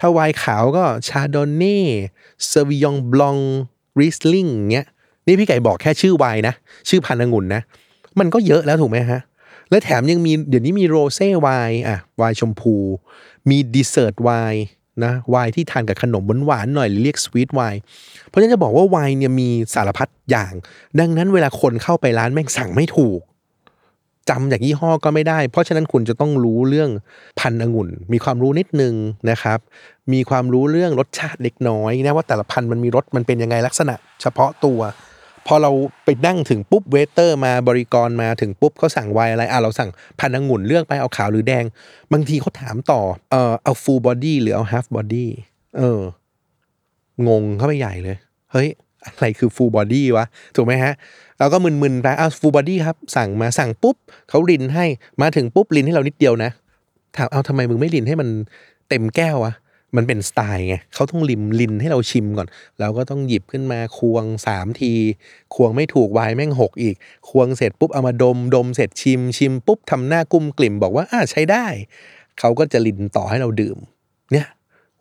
Speaker 2: ถ้าไวน์ขาวก็ Chardonnay Sauvignon Blanc Riesling เงี้ยนี่พี่ไก่บอกแค่ชื่อไวน์นะ ชื่อพันธุ์องุ่นนะ มันก็เยอะแล้วถูกไหมฮะ และแถมยังมีเดี๋ยวนี้มี rosé wine อะไวน์ชมพู มี dessert wine นะไวน์ที่ทานกับขนมหวานๆหน่อยหรือเรียก sweet wine เพราะฉะนั้นจะบอกว่าไวน์เนี่ยมีสารพัดอย่าง ดังนั้นเวลาคนเข้าไปร้านแม่งสั่งไม่ถูก จำจากยี่ห้อก็ไม่ได้ เพราะฉะนั้นคุณจะต้องรู้เรื่องพันธุ์องุ่น มีความรู้นิดนึงนะครับ มีความรู้เรื่องรสชาติเล็กน้อยนะว่าแต่ละพันธุ์มันมีรสมันเป็นยังไงลักษณะ เฉพาะตัว พอเราไปนั่งถึงปุ๊บเวเตอร์ มาบริกรมาถึงปุ๊บเขาสั่งไวน์อะไรอะเราสั่งพันธุ์องุ่นเลือกไปเอาขาวหรือแดง บางทีเขาถามต่อเออเอา full body หรือเอา half body เอองงเข้าไปใหญ่เลย เฮ้ย อะไรคือ full body วะ ถูกไหมฮะ เราก็มึนๆไปอ้าว full body ครับ สั่งมาสั่งปุ๊บเขารินให้มาถึงปุ๊บรินให้เรานิดเดียวนะ ถามเอาทำไมมึงไม่รินให้มันเต็มแก้ววะมันเป็นสไตล์ไงเขาต้องริมลินให้เราชิมก่อน เราก็ต้องหยิบขึ้นมาควงสามที ควงไม่ถูกวายแม่งหกอีก ควงเสร็จปุ๊บเอามาดม ดมเสร็จชิม ชิมปุ๊บทำหน้ากุ้มกลิ่มบอกว่าอ่าใช้ได้ เขาก็จะลินต่อให้เราดื่ม เนี่ย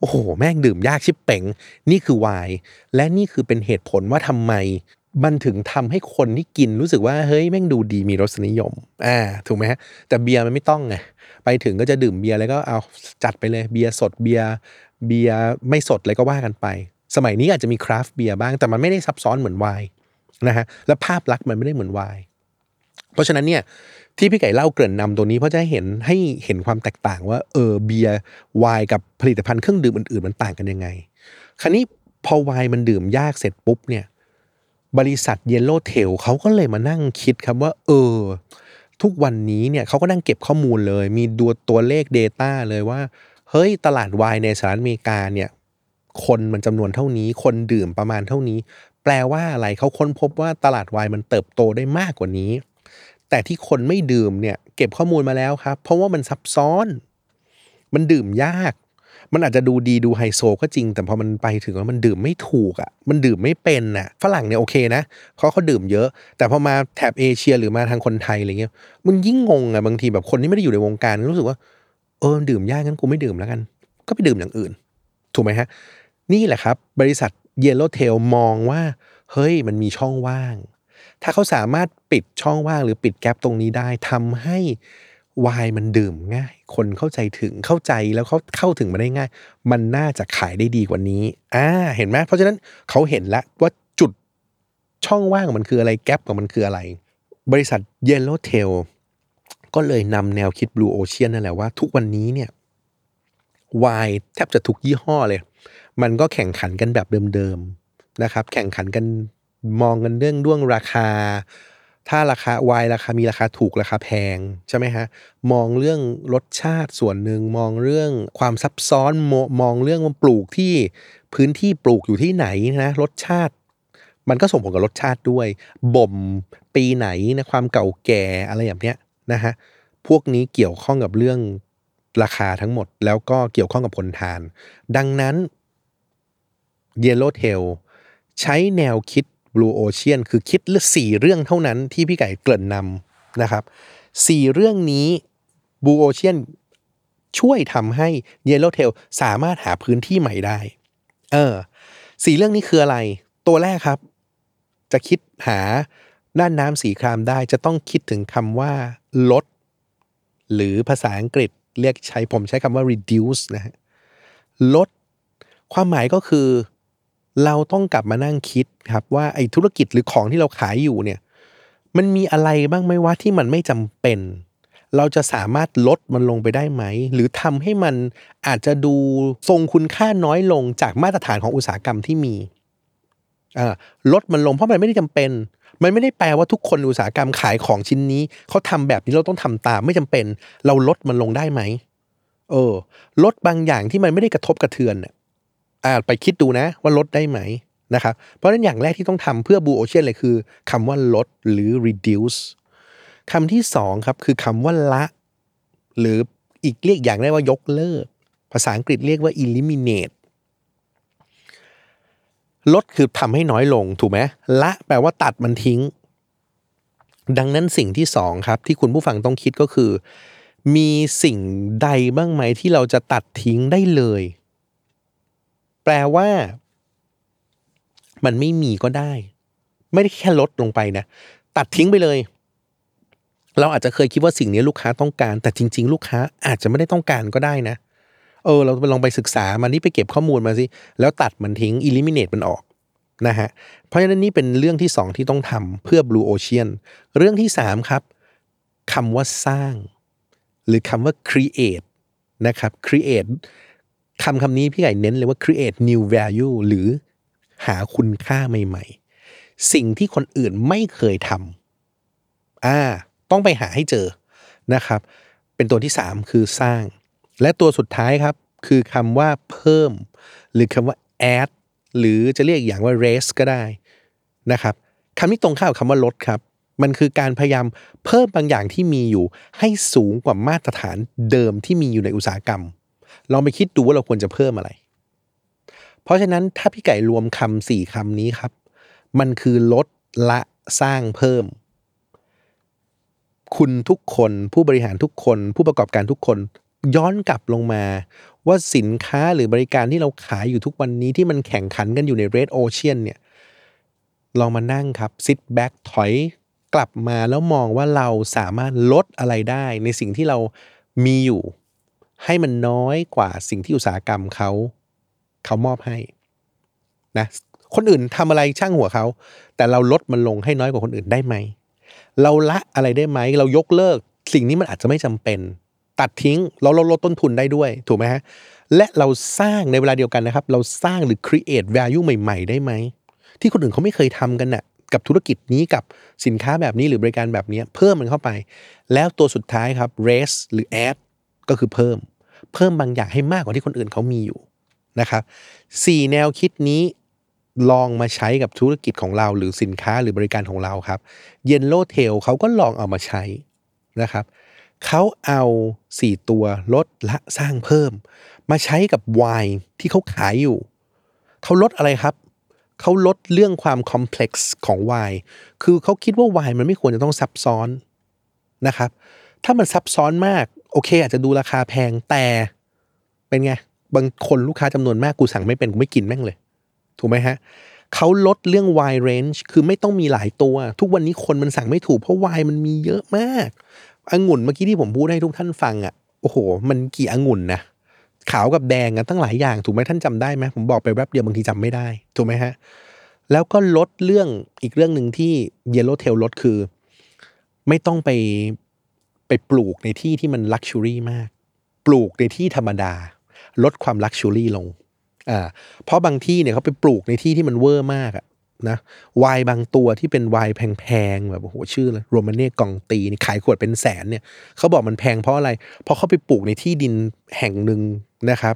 Speaker 2: โอ้โห แม่งดื่มยากชิบเป๋งนี่คือไวน์และนี่คือเป็นเหตุผลว่าทำไม มันถึงทำให้คนที่กินรู้สึกว่าเฮ้ยแม่งดูดีมีรสนิยมอ่าถูกไหมฮะแต่เบียร์มันไม่ต้องไงไปถึงก็จะดื่มเบียร์แล้วก็เอาจัดไปเลยเบียร์สดเบียร์เบียร์ไม่สดอะไรก็ว่ากันไป สมัยนี้อาจจะมีคราฟต์เบียร์บ้างแต่มันไม่ได้ซับซ้อนเหมือนไวน์นะฮะและภาพลักษณ์มันไม่ได้เหมือนไวน์เพราะฉะนั้นเนี่ย ที่พี่ไก่เล่าเกริ่นนำตัวนี้เพราะจะให้เห็นให้เห็นความแตกต่างว่าเออเบียร์ไวน์กับผลิตภัณฑ์เครื่องดื่มอื่นๆ มันต่างกันยังไง คราวนี้พอไวน์มันดื่มยากเสร็จปุ๊บเนี่ยบริษัท Yellow Tail เขาก็เลยมานั่งคิดครับว่า เออ ทุกวันนี้เนี่ยเขาก็นั่งเก็บข้อมูลเลย มีดูตัวเลข data เลยว่า เฮ้ยตลาดไวน์ในสหรัฐอเมริกาเนี่ยคนมันจำนวนเท่านี้ คนดื่มประมาณเท่านี้ แปลว่าอะไรเขาค้นพบว่าตลาดไวน์มันเติบโตได้มากกว่านี้ แต่ที่คนไม่ดื่มเนี่ยเก็บข้อมูลมาแล้วครับ เพราะว่ามันซับซ้อน มันดื่มยาก มันอาจจะดูดีดูไฮโซก็จริง แต่พอมันไปถึงว่ามันดื่มไม่ถูกอะ มันดื่มไม่เป็นอะ ฝรั่งเนี่ยโอเคนะเพราเขาดื่มเยอะ แต่พอมาแถบเอเชียหรือมาทางคนไทยอะไรเงี้ย มันยิ่งงงอะบางทีแบบคนที่ไม่ได้อยู่ในวงการรู้สึกว่า เออดื่มยากงั้นกูไม่ดื่มแล้วกัน ก็ไปดื่มอย่างอื่น ถูกไหมฮะ นี่แหละครับ บริษัท Yellowtail มองว่า เฮ้ยมันมีช่องว่าง ถ้าเขาสามารถปิดช่องว่างหรือปิดแกลบตรงนี้ได้ทำให้วน์มันดื่มง่าย คนเข้าใจถึงเข้าใจแล้วเขาเข้าถึงมาได้ง่าย มันน่าจะขายได้ดีกว่านี้อ่าเห็นไหมเพราะฉะนั้นเขาเห็นแล้วว่าจุดช่องว่างของมันคืออะไรแกลบของมันคืออะไร บริษัท Yellowtail ก็เลยนำแนวคิด Blue Ocean นั่นแหละว่าทุกวันนี้เนี่ยวายแทบจะทุกยี่ห้อเลย มันก็แข่งขันกันแบบเดิมๆนะครับ แข่งขันกัน มองกันเรื่องด้วงราคา ถ้าราคาวายราคามีราคาถูกราคาแพงใช่ไหมฮะมองเรื่องรสชาติส่วนหนึ่งมองเรื่องความซับซ้อนมมองเรื่องว่าปลูกที่พื้นที่ปลูกอยู่ที่ไหนนะรสชาติ มันก็ส่งผลกับรสชาติด้วย บ่มปีไหนนะความเก่าแก่อะไรแบบเนี้ยนะฮะพวกนี้เกี่ยวข้องกับเรื่องราคาทั้งหมด แล้วก็เกี่ยวข้องกับผลทาน ดังนั้น Yellowtail ใช้แนวคิด Blue Ocean คือคิดเรื่องสี่เรื่องเท่านั้นที่พี่ไก่เกริ่นนำนะครับสี่เรื่องนี้ Blue Ocean ช่วยทำให้ Yellowtail สามารถหาพื้นที่ใหม่ได้ เออสี่เรื่องนี้คืออะไร ตัวแรกครับ จะคิดหาน่านน้ำสีครามได้จะต้องคิดถึงคำว่าลด หรือภาษาอังกฤษเรียกใช้ผมใช้คำว่า reduce นะฮะลด ความหมายก็คือ เราต้องกลับมานั่งคิดครับว่าไอ้ธุรกิจหรือของที่เราขายอยู่เนี่ยมันมีอะไรบ้างไหมวะที่มันไม่จำเป็น เราจะสามารถลดมันลงไปได้ไหม หรือทำให้มันอาจจะดูทรงคุณค่าน้อยลงจากมาตรฐานของอุตสาหกรรมที่มีลดมันลงเพราะมันไม่ได้จำเป็น มันไม่ได้แปลว่าทุกคนในอุตสาหกรรมขายของชิ้นนี้เขาทำแบบนี้เราต้องทำตามไม่จำเป็น เราลดมันลงได้ไหมเออลดบางอย่างที่มันไม่ได้กระทบกระเทือนเนี่ย อ่าไปคิดดูนะว่าลดได้ไหมนะครับเพราะฉะนั้นอย่างแรกที่ต้องทำเพื่อบูโอเชียนเลยคือคำว่าลดหรือ reduce คำที่สองครับคือคำว่าละ หรืออีกเรียกอย่างได้ว่ายกเลิก ภาษาอังกฤษเรียกว่า eliminate ลดคือทำให้น้อยลงถูกไหมละแปลว่าตัดมันทิ้ง ดังนั้นสิ่งที่สองครับ ที่คุณผู้ฟังต้องคิดก็คือ มีสิ่งใดบ้างไหมที่เราจะตัดทิ้งได้เลย แปลว่า มันไม่มีก็ได้ ไม่ได้แค่ลดลงไปนะ ตัดทิ้งไปเลย เราอาจจะเคยคิดว่าสิ่งนี้ลูกค้าต้องการ แต่จริง ๆ ลูกค้าอาจจะไม่ได้ต้องการก็ได้นะ เออ เราไปลองไปศึกษามานี่ไปเก็บข้อมูลมาสิ แล้วตัดมันทิ้ง eliminate มันออกนะฮะ เพราะฉะนั้นนี่เป็นเรื่องที่สองที่ต้องทำเพื่อ Blue Ocean เรื่องที่สามครับคำว่าสร้าง หรือคำว่า create นะครับ create คำคำนี้พี่ใหญ่เน้นเลยว่า create new value หรือหาคุณค่าใหม่ๆ สิ่งที่คนอื่นไม่เคยทำอ่า ต้องไปหาให้เจอนะครับ เป็นตัวที่สามคือสร้าง และตัวสุดท้ายครับ คือคำว่าเพิ่ม หรือคำว่า add หรือจะเรียกอย่างว่า raise ก็ได้นะครับคำนี้ตรงข้ามกับคำว่าลดครับ มันคือการพยายามเพิ่มบางอย่างที่มีอยู่ ให้สูงกว่ามาตรฐานเดิมที่มีอยู่ในอุตสาหกรรม ลองไปคิดดูว่าเราควรจะเพิ่มอะไร เพราะฉะนั้นถ้าพี่ไก่รวมคำสี่คำนี้ครับ มันคือลดละสร้างเพิ่ม คุณทุกคนผู้บริหารทุกคน ผู้ประกอบการทุกคน ย้อนกลับลงมา ว่าสินค้าหรือบริการที่เราขายอยู่ทุกวันนี้ที่มันแข่งขันกันอยู่ใน Red Ocean เนี่ยลองมานั่งครับ sit back ถอยกลับมาแล้วมองว่าเราสามารถลดอะไรได้ในสิ่งที่เรามีอยู่ ให้มันน้อยกว่าสิ่งที่อุตสาหกรรมเขาเขามอบให้นะคนอื่นทำอะไรช่างหัวเขา แต่เราลดมันลงให้น้อยกว่าคนอื่นได้ไหม เราละอะไรได้ไหม เรายกเลิก สิ่งนี้มันอาจจะไม่จำเป็น ตัดทิ้งเราเราลดต้นทุนได้ด้วย ถูกไหมฮะ และเราสร้างในเวลาเดียวกันนะครับ เราสร้างหรือ create value ใหม่ ๆ ได้ไหม ที่คนอื่นเขาไม่เคยทำกันน่ะกับธุรกิจนี้กับสินค้าแบบนี้หรือบริการแบบนี้เพิ่มมันเข้าไป แล้วตัวสุดท้ายครับ raise หรือ add ก็คือเพิ่ม เพิ่มบางอย่างให้มากกว่าที่คนอื่นเขามีอยู่นะครับสี่แนวคิดนี้ลองมาใช้กับธุรกิจของเราหรือสินค้าหรือบริการของเราครับ Yellow Tail เขาก็ลองเอามาใช้นะครับเขาเอา 4 ตัวลดละสร้างเพิ่ม มาใช้กับไวน์ที่เขาขายอยู่ เขาลดอะไรครับ เขาลดเรื่องความคอมเพล็กซ์ของไวน์คือเขาคิดว่าไวน์มันไม่ควรจะต้องซับซ้อนนะครับ ถ้ามันซับซ้อนมาก โอเค อาจจะดูราคาแพงแต่เป็นไง บางคนลูกค้าจำนวนมากกูสั่งไม่เป็นกูไม่กินแม่งเลย ถูกไหมฮะเขาลดเรื่อง wine range คือไม่ต้องมีหลายตัว ทุกวันนี้คนมันสั่งไม่ถูกเพราะ wine มันมีเยอะมากองุ่นเมื่อกี้ที่ผมพูดให้ทุกท่านฟังอะโอ้โห มันกี่องุ่นนะขาวกับแดงกันตั้งหลายอย่างถูกไหมท่านจำได้ไหมผมบอกไปแวบเดียวบางทีจำไม่ได้ ถูกไหมฮะ แล้วก็ลดเรื่องอีกเรื่องหนึ่งที่ Yellow Tail ลดคือ ไม่ต้องไป ไปปลูกในที่ที่มัน luxury มาก ปลูกในที่ธรรมดา ลดความ luxury ลงอ่าเพราะบางที่เนี่ยเขาไปปลูกในที่ที่มันเวอร์มากอะนะไวน์บางตัวที่เป็นไวน์แพงๆแบบโอ้โหชื่อเลย Romanée-Conti นี่ขายขวดเป็นแสนเนี่ยเขาบอกมันแพงเพราะอะไร เพราะเขาไปปลูกในที่ดินแห่งหนึ่งนะครับ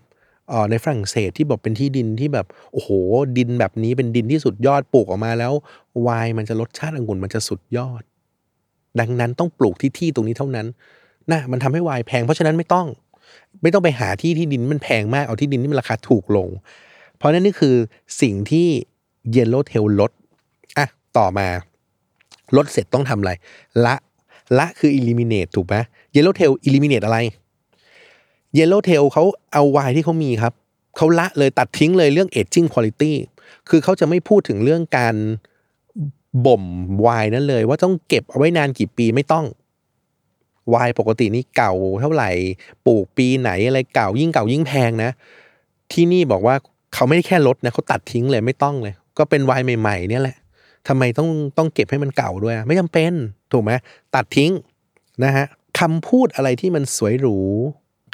Speaker 2: ออในฝรั่งเศสที่บอกเป็นที่ดินที่แบบโอ้โหดินแบบนี้เป็นดินที่สุดยอดปลูกออกมาแล้วไวน์มันจะรสชาติองุ่นมันจะสุดยอด ดังนั้นต้องปลูกที่ที่ตรงนี้เท่านั้นนะมันทำให้ไวน์แพงเพราะฉะนั้นไม่ต้อง ไม่ต้องไปหาที่ที่ดินมันแพงมากเอาที่ดินที่มันราคาถูกลง เพราะนั่นนี่คือสิ่งที่ Yellow Tail ลดอะต่อมาลดเสร็จต้องทำอะไร ละละคือ eliminate ถูกไหมเยลโลเทล eliminate อะไรเยลโลเทลเขาเอาวน์ที่เขามีครับเขาละเลยตัดทิ้งเลยเรื่อง aging quality คือเขาจะไม่พูดถึงเรื่องการ บ่มไวน์นั้นเลย ว่าต้องเก็บเอาไว้นานกี่ปีไม่ต้องไวน์ปกตินี่เก่าเท่าไหร่ปลูกปีไหนอะไรเก่ายิ่งเก่ายิ่งแพงนะ ที่นี่บอกว่าเขาไม่ได้แค่ลดนะเขาตัดทิ้งเลยไม่ต้องเลย ก็เป็นไวน์ใหม่ๆเนี่ยแหละทำไมต้องต้องเก็บให้มันเก่าด้วย ไม่จำเป็นถูกไหมตัดทิ้งนะฮะคำพูดอะไรที่มันสวยหรู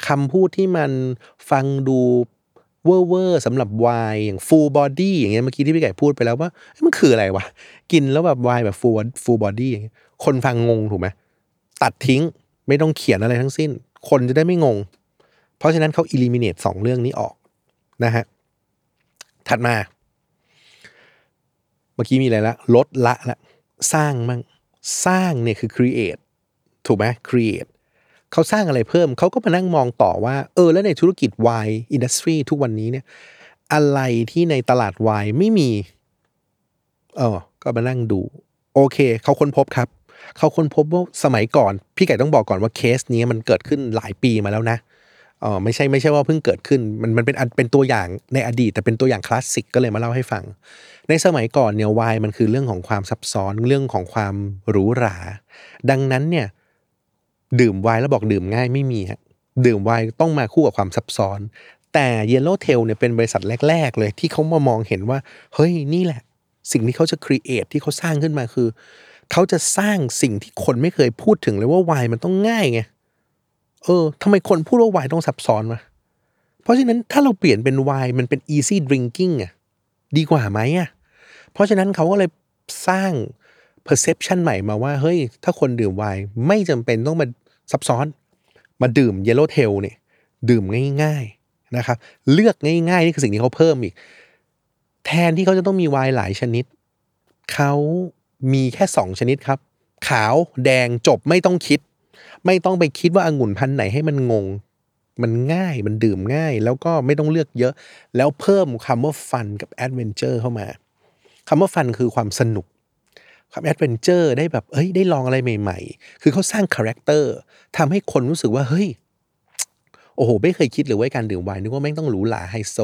Speaker 2: คำพูดที่มันฟังดู เวอร์เวอร์สำหรับไวน์อย่าง full body อย่างเงี้ยเมื่อกี้ที่พี่ไก่พูดไปแล้วว่ามันคืออะไรวะ กินแล้วแบบไวน์แบบ full full body อย่างเงี้ยคนฟังงงถูกไหมตัดทิ้งไม่ต้องเขียนอะไรทั้งสิ้น คนจะได้ไม่งง เพราะฉะนั้นเขา eliminate สองเรื่องนี้ออกนะฮะถัดมา เมื่อกี้มีอะไรละลดละละ สร้างมั่งสร้างเนี่ยคือ create ถูกไหม create เขาสร้างอะไรเพิ่ม เขาก็มานั่งมองต่อว่า เออ แล้วในธุรกิจ wine industry ทุกวันนี้เนี่ยอะไรที่ในตลาด wine ไม่มี เออ ก็มานั่งดู โอเค เขาค้นพบครับ เขาค้นพบว่าสมัยก่อน พี่ไก่ต้องบอกก่อนว่าเคสนี้มันเกิดขึ้นหลายปีมาแล้วนะเออไม่ใช่ไม่ใช่ว่าเพิ่งเกิดขึ้น มันมันเป็นเป็นตัวอย่างในอดีต แต่เป็นตัวอย่างคลาสสิกก็เลยมาเล่าให้ฟัง ในสมัยก่อนเนี่ยวายมันคือเรื่องของความซับซ้อนเรื่องของความหรูหรา ดังนั้นเนี่ย ดื่มไวน์แล้วบอกดื่มง่ายไม่มีฮะดื่มไวน์ต้องมาคู่กับความซับซ้อน แต่ Yellow Tail เนี่ยเป็นบริษัทแรก ๆ เลยที่เขามามองเห็นว่า เฮ้ยนี่แหละ สิ่งที่เขาจะครีเอทที่เขาสร้างขึ้นมาคือ เขาจะสร้างสิ่งที่คนไม่เคยพูดถึงเลยว่าไวน์มันต้องง่ายไงเออทำไมคนพูดว่าไวน์ต้องซับซ้อนวะเพราะฉะนั้นถ้าเราเปลี่ยนเป็นไวน์มันเป็น easy drinking อะดีกว่าไหมอะเพราะฉะนั้นเขาก็เลยสร้าง perception ใหม่มาว่า เฮ้ย ถ้าคนดื่มไวน์ไม่จำเป็นต้องมา ซับซ้อน มาดื่ม Yellow Tail เนี่ยดื่มง่ายๆนะครับเลือกง่ายๆ นี่คือสิ่งที่เขาเพิ่มอีก แทนที่เขาจะต้องมีไวน์หลายชนิด เขามีแค่สองชนิดครับ ขาวแดงจบไม่ต้องคิด ไม่ต้องไปคิดว่าองุ่นพันธุ์ไหนให้มันงง มันง่ายมันดื่มง่าย แล้วก็ไม่ต้องเลือกเยอะ แล้วเพิ่มคำว่า fun กับ adventure เข้ามาคำว่า fun คือความสนุกความ adventure ได้แบบเอ้ยได้ลองอะไรใหม่ ๆ คือเขาสร้าง character ทำให้คนรู้สึกว่าเฮ้ยโอ้โห ไม่เคยคิดเลยว่าการดื่มไวน์นึกว่าแม่งต้องหรูหราไฮโซ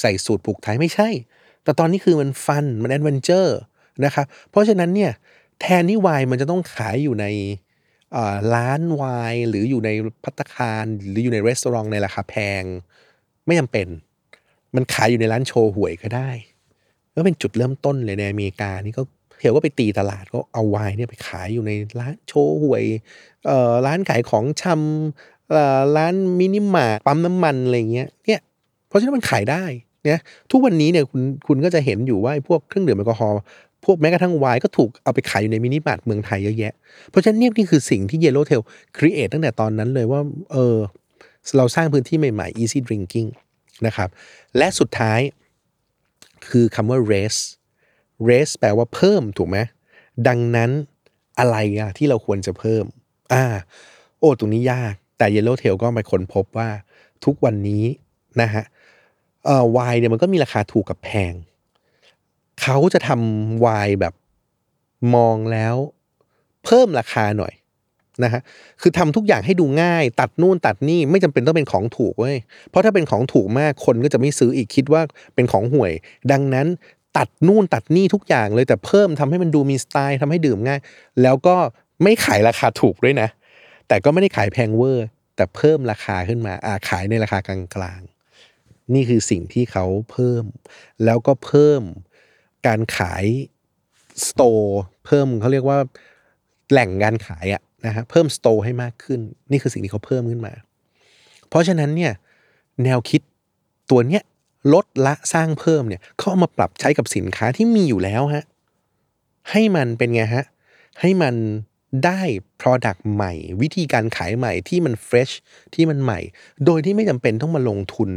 Speaker 2: ใส่สูตรผูกไทยไม่ใช่ แต่ตอนนี้คือมัน fun มัน adventure นะครับ เพราะฉะนั้นเนี่ยแทนที่ไวน์มันจะต้องขายอยู่ในร้านไวน์หรืออยู่ในภัตตาคารหรืออยู่ในรีสอร์ทในราคาแพง ไม่จำเป็น มันขายอยู่ในร้านโชห่วยก็ได้ ก็เป็นจุดเริ่มต้นเลยในอเมริกานี่ก็ เที่ยวก็ไปตีตลาดก็เอาไวน์เนี่ยไปขายอยู่ในร้านโชห่วยเอ่อร้านขายของชำร้านมินิมาร์ทปั๊มน้ำมันอะไรเงี้ยเนี่ยเพราะฉะนั้นมันขายได้เนี่ยทุกวันนี้เนี่ยคุณคุณก็จะเห็นอยู่ว่าพวกเครื่องดื่มแอลกอฮอล์พวกแม้กระทั่งไวน์ก็ถูกเอาไปขายอยู่ในมินิมาร์ทเมืองไทยเยอะแยะ เพราะฉะนั้นเนี่ยนี่คือสิ่งที่ Yellow Tail create ตั้งแต่ตอนนั้นเลยว่าเออเราสร้างพื้นที่ใหม่ๆ easy drinking นะครับ และสุดท้ายคือคำว่า race raise แปลว่าเพิ่มถูกไหมดังนั้นอะไรอะที่เราควรจะเพิ่ม อ่า โอ้ ตรงนี้ยาก แต่ Yellow Tail ก็ไปค้นพบว่าทุกวันนี้นะฮะเอ่อวน์เนี่ยมันก็มีราคาถูกกับแพง เขาจะทำวน์แบบมองแล้วเพิ่มราคาหน่อยนะฮะ คือทำทุกอย่างให้ดูง่าย ตัดนู่นตัดนี่ไม่จำเป็นต้องเป็นของถูกเว้ย เพราะถ้าเป็นของถูกมากคนก็จะไม่ซื้ออีกคิดว่าเป็นของห่วย ดังนั้น ตัดนู่นตัดนี่ทุกอย่างเลยแต่เพิ่มทำให้มันดูมีสไตล์ทำให้ดื่มง่าย แล้วก็ไม่ขายราคาถูกด้วยนะ แต่ก็ไม่ได้ขายแพงเวอร์ แต่เพิ่มราคาขึ้นมาอาขายในราคากลางๆ นี่คือสิ่งที่เขาเพิ่ม แล้วก็เพิ่มการขายสโตร์เพิ่มเขาเรียกว่าแหล่งการขายอะนะฮะเพิ่มสโตร์ให้มากขึ้น นี่คือสิ่งที่เขาเพิ่มขึ้นมา เพราะฉะนั้นเนี่ยแนวคิดตัวเนี้ย ลดละสร้างเพิ่มเนี่ยเขาเอามาปรับใช้กับสินค้าที่มีอยู่แล้วฮะให้มันเป็นไงฮะให้มันได้ Product ใหม่ วิธีการขายใหม่ที่มัน fresh ที่มันใหม่ โดยที่ไม่จำเป็นต้องมาลงทุน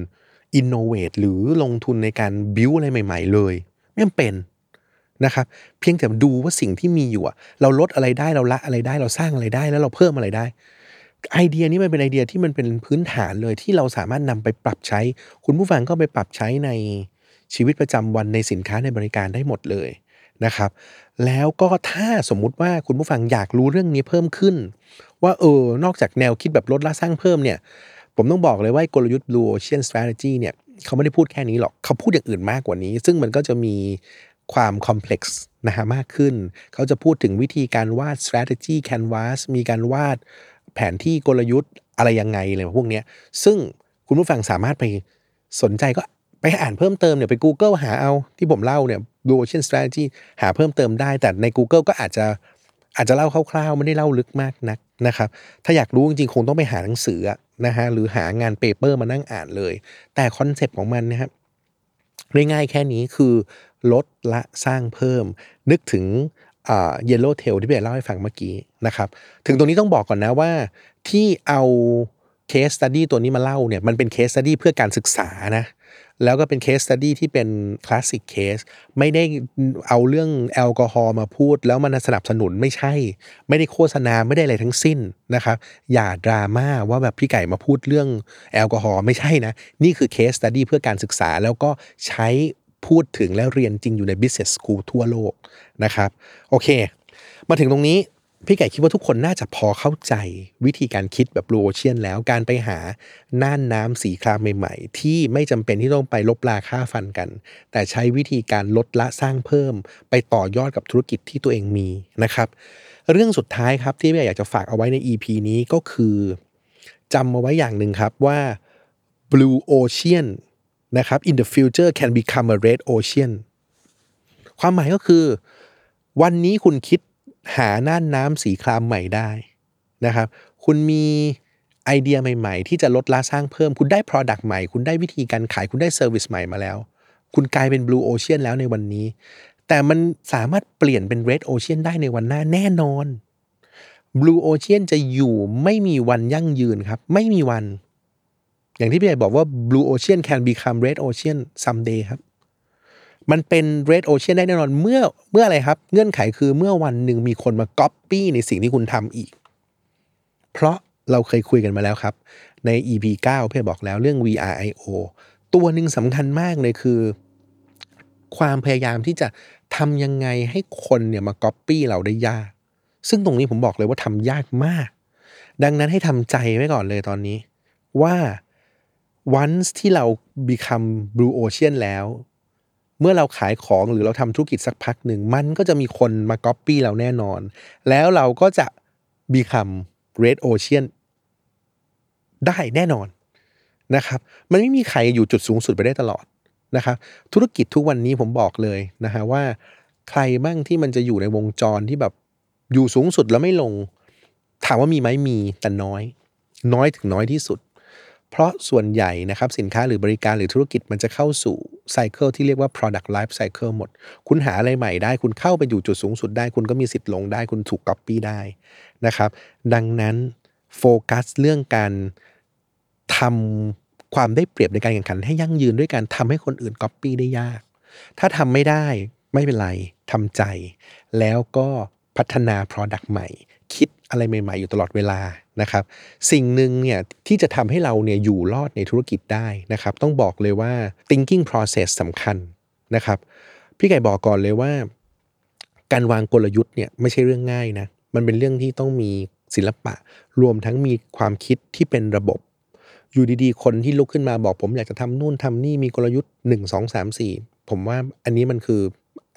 Speaker 2: innovate หรือลงทุนในการ build อะไรใหม่ ๆ เลย ไม่จำเป็นนะครับ เพียงแต่ดูว่าสิ่งที่มีอยู่อะเราลดอะไรได้เราละอะไรได้เราสร้างอะไรได้แล้วเราเพิ่มอะไรได้ ไอเดียนี้มันเป็นไอเดียที่มันเป็นพื้นฐานเลยที่เราสามารถนำไปปรับใช้ คุณผู้ฟังก็ไปปรับใช้ในชีวิตประจำวันในสินค้าในบริการได้หมดเลยนะครับ แล้วก็ถ้าสมมุติว่าคุณผู้ฟังอยากรู้เรื่องนี้เพิ่มขึ้น ว่าเออนอกจากแนวคิดแบบลดละสร้างเพิ่มเนี่ย ผมต้องบอกเลยว่ากลยุทธ์ Blue Ocean Strategy เนี่ยเขาไม่ได้พูดแค่นี้หรอก เขาพูดอย่างอื่นมากกว่านี้ ซึ่งมันก็จะมีความคอมเพล็กซ์นะฮะมากขึ้น เขาจะพูดถึงวิธีการวาด strategy canvas มีการวาด แผนที่กลยุทธ์อะไรยังไงอะไรพวกเนี้ย ซึ่งคุณผู้ฟังสามารถไปสนใจก็ไปอ่านเพิ่มเติมเนี่ยไป Google หาเอาที่ผมเล่าเนี่ย Blue Ocean Strategy หาเพิ่มเติมได้ แต่ใน Google ก็อาจจะอาจจะเล่าคร่าวๆ ไม่ได้เล่าลึกมากนักนะครับ ถ้าอยากรู้จริงๆ คงต้องไปหาหนังสือนะฮะหรือหางาน paper มานั่งอ่านเลย แต่ concept ของมันนะครับง่ายๆแค่นี้คือลดละสร้างเพิ่ม นึกถึง Yellow Tail ที่พี่เล่าให้ฟังเมื่อกี้นะครับ ถึงตรงนี้ต้องบอกก่อนนะว่า ที่เอา case study ตัวนี้มาเล่าเนี่ยมันเป็น case study เพื่อการศึกษานะแล้วก็เป็น case study ที่เป็น classic case ไม่ได้เอาเรื่องแอลกอฮอล์มาพูด แล้วมันสนับสนุนไม่ใช่ ไม่ได้โฆษณาไม่ได้อะไรทั้งสิ้นนะครับ อย่าดราม่าว่าแบบพี่ไก่มาพูดเรื่องแอลกอฮอล์ไม่ใช่นะ นี่คือ case study เพื่อการศึกษาแล้วก็ใช้พูดถึงและเรียนจริงอยู่ใน business school ทั่วโลก นะครับ โอเค มาถึงตรงนี้พี่ไก่คิดว่าทุกคนน่าจะพอเข้าใจวิธีการคิดแบบบลูโอเชียนแล้วการไปหาน่านน้ำสีครามใหม่ๆ ที่ไม่จำเป็นที่ต้องไปลบลาค่าฟันกัน แต่ใช้วิธีการลดละสร้างเพิ่ม ไปต่อยอดกับธุรกิจที่ตัวเองมีนะครับ เรื่องสุดท้ายครับที่พี่อยากจะฝากเอาไว้ใน EP นี้ก็คือจำมาไว้อย่างหนึ่งครับว่า blue ocean นะครับ in the future can become a red ocean ความหมายก็คือ วันนี้คุณคิดหาน่านน้ำสีครามใหม่ได้นะครับ คุณมีไอเดียใหม่ๆ ที่จะลดละสร้างเพิ่ม คุณได้ Product ใหม่ คุณได้วิธีการขาย คุณได้ Service ใหม่มาแล้ว คุณกลายเป็น Blue Ocean แล้วในวันนี้ แต่มันสามารถเปลี่ยนเป็น Red Ocean ได้ในวันหน้าแน่นอน Blue Ocean จะอยู่ไม่มีวันยั่งยืนครับ ไม่มีวัน อย่างที่พี่ใหญ่บอกว่า Blue Ocean can become Red Ocean someday ครับ มันเป็น red ocean ได้แน่นอนเมื่อเมื่ออะไรครับ เงื่อนไขคือเมื่อวันหนึ่งมีคนมาก๊อปปี้ในสิ่งที่คุณทำอีก เพราะเราเคยคุยกันมาแล้วครับ ใน EP 9 เพื่อบอกแล้วเรื่อง VRIO ตัวหนึ่งสำคัญมากเลยคือ ความพยายามที่จะทำยังไงให้คนเนี่ยมาก๊อปปี้เราได้ยาก ซึ่งตรงนี้ผมบอกเลยว่าทำยากมาก ดังนั้นให้ทำใจไว้ก่อนเลยตอนนี้ ว่า once ที่เรา become blue ocean แล้ว เมื่อเราขายของหรือเราทำธุรกิจสักพักหนึ่ง มันก็จะมีคนมาก๊อปปี้เราแน่นอน แล้วเราก็จะ become red ocean ได้แน่นอนนะครับ มันไม่มีใครอยู่จุดสูงสุดไปได้ตลอดนะครับ ธุรกิจทุกวันนี้ผมบอกเลยนะฮะว่า ใครบ้างที่มันจะอยู่ในวงจรที่แบบอยู่สูงสุดแล้วไม่ลง ถามว่ามีไหมมีแต่น้อย น้อยถึงน้อยที่สุด เพราะส่วนใหญ่นะครับสินค้าหรือบริการหรือธุรกิจมันจะเข้าสู่ ไซเคิลที่เรียกว่า product life cycle หมด คุณหาอะไรใหม่ได้ คุณเข้าไปอยู่จุดสูงสุดได้ คุณก็มีสิทธิ์ลงได้ คุณถูกก๊อปปี้ได้นะครับ ดังนั้นโฟกัสเรื่องการทำความได้เปรียบในการแข่งขัน ให้ยั่งยืนด้วยการทำให้คนอื่นก๊อปปี้ได้ยาก ถ้าทำไม่ได้ไม่เป็นไรทำใจ แล้วก็พัฒนา Product ใหม่ คิดอะไรใหม่ ๆ อยู่ตลอดเวลานะครับ สิ่งหนึ่งเนี่ยที่จะทำให้เราเนี่ยอยู่รอดในธุรกิจได้นะครับ ต้องบอกเลยว่า thinking process สำคัญนะครับ พี่ไก่บอกก่อนเลยว่า การวางกลยุทธ์เนี่ยไม่ใช่เรื่องง่ายนะ มันเป็นเรื่องที่ต้องมีศิลปะ รวมทั้งมีความคิดที่เป็นระบบ อยู่ดีๆ คนที่ลุกขึ้นมาบอกผมอยากจะทำนู่นทำนี่มีกลยุทธ์หนึ่งสองสามสี่ผมว่าอันนี้มันคือ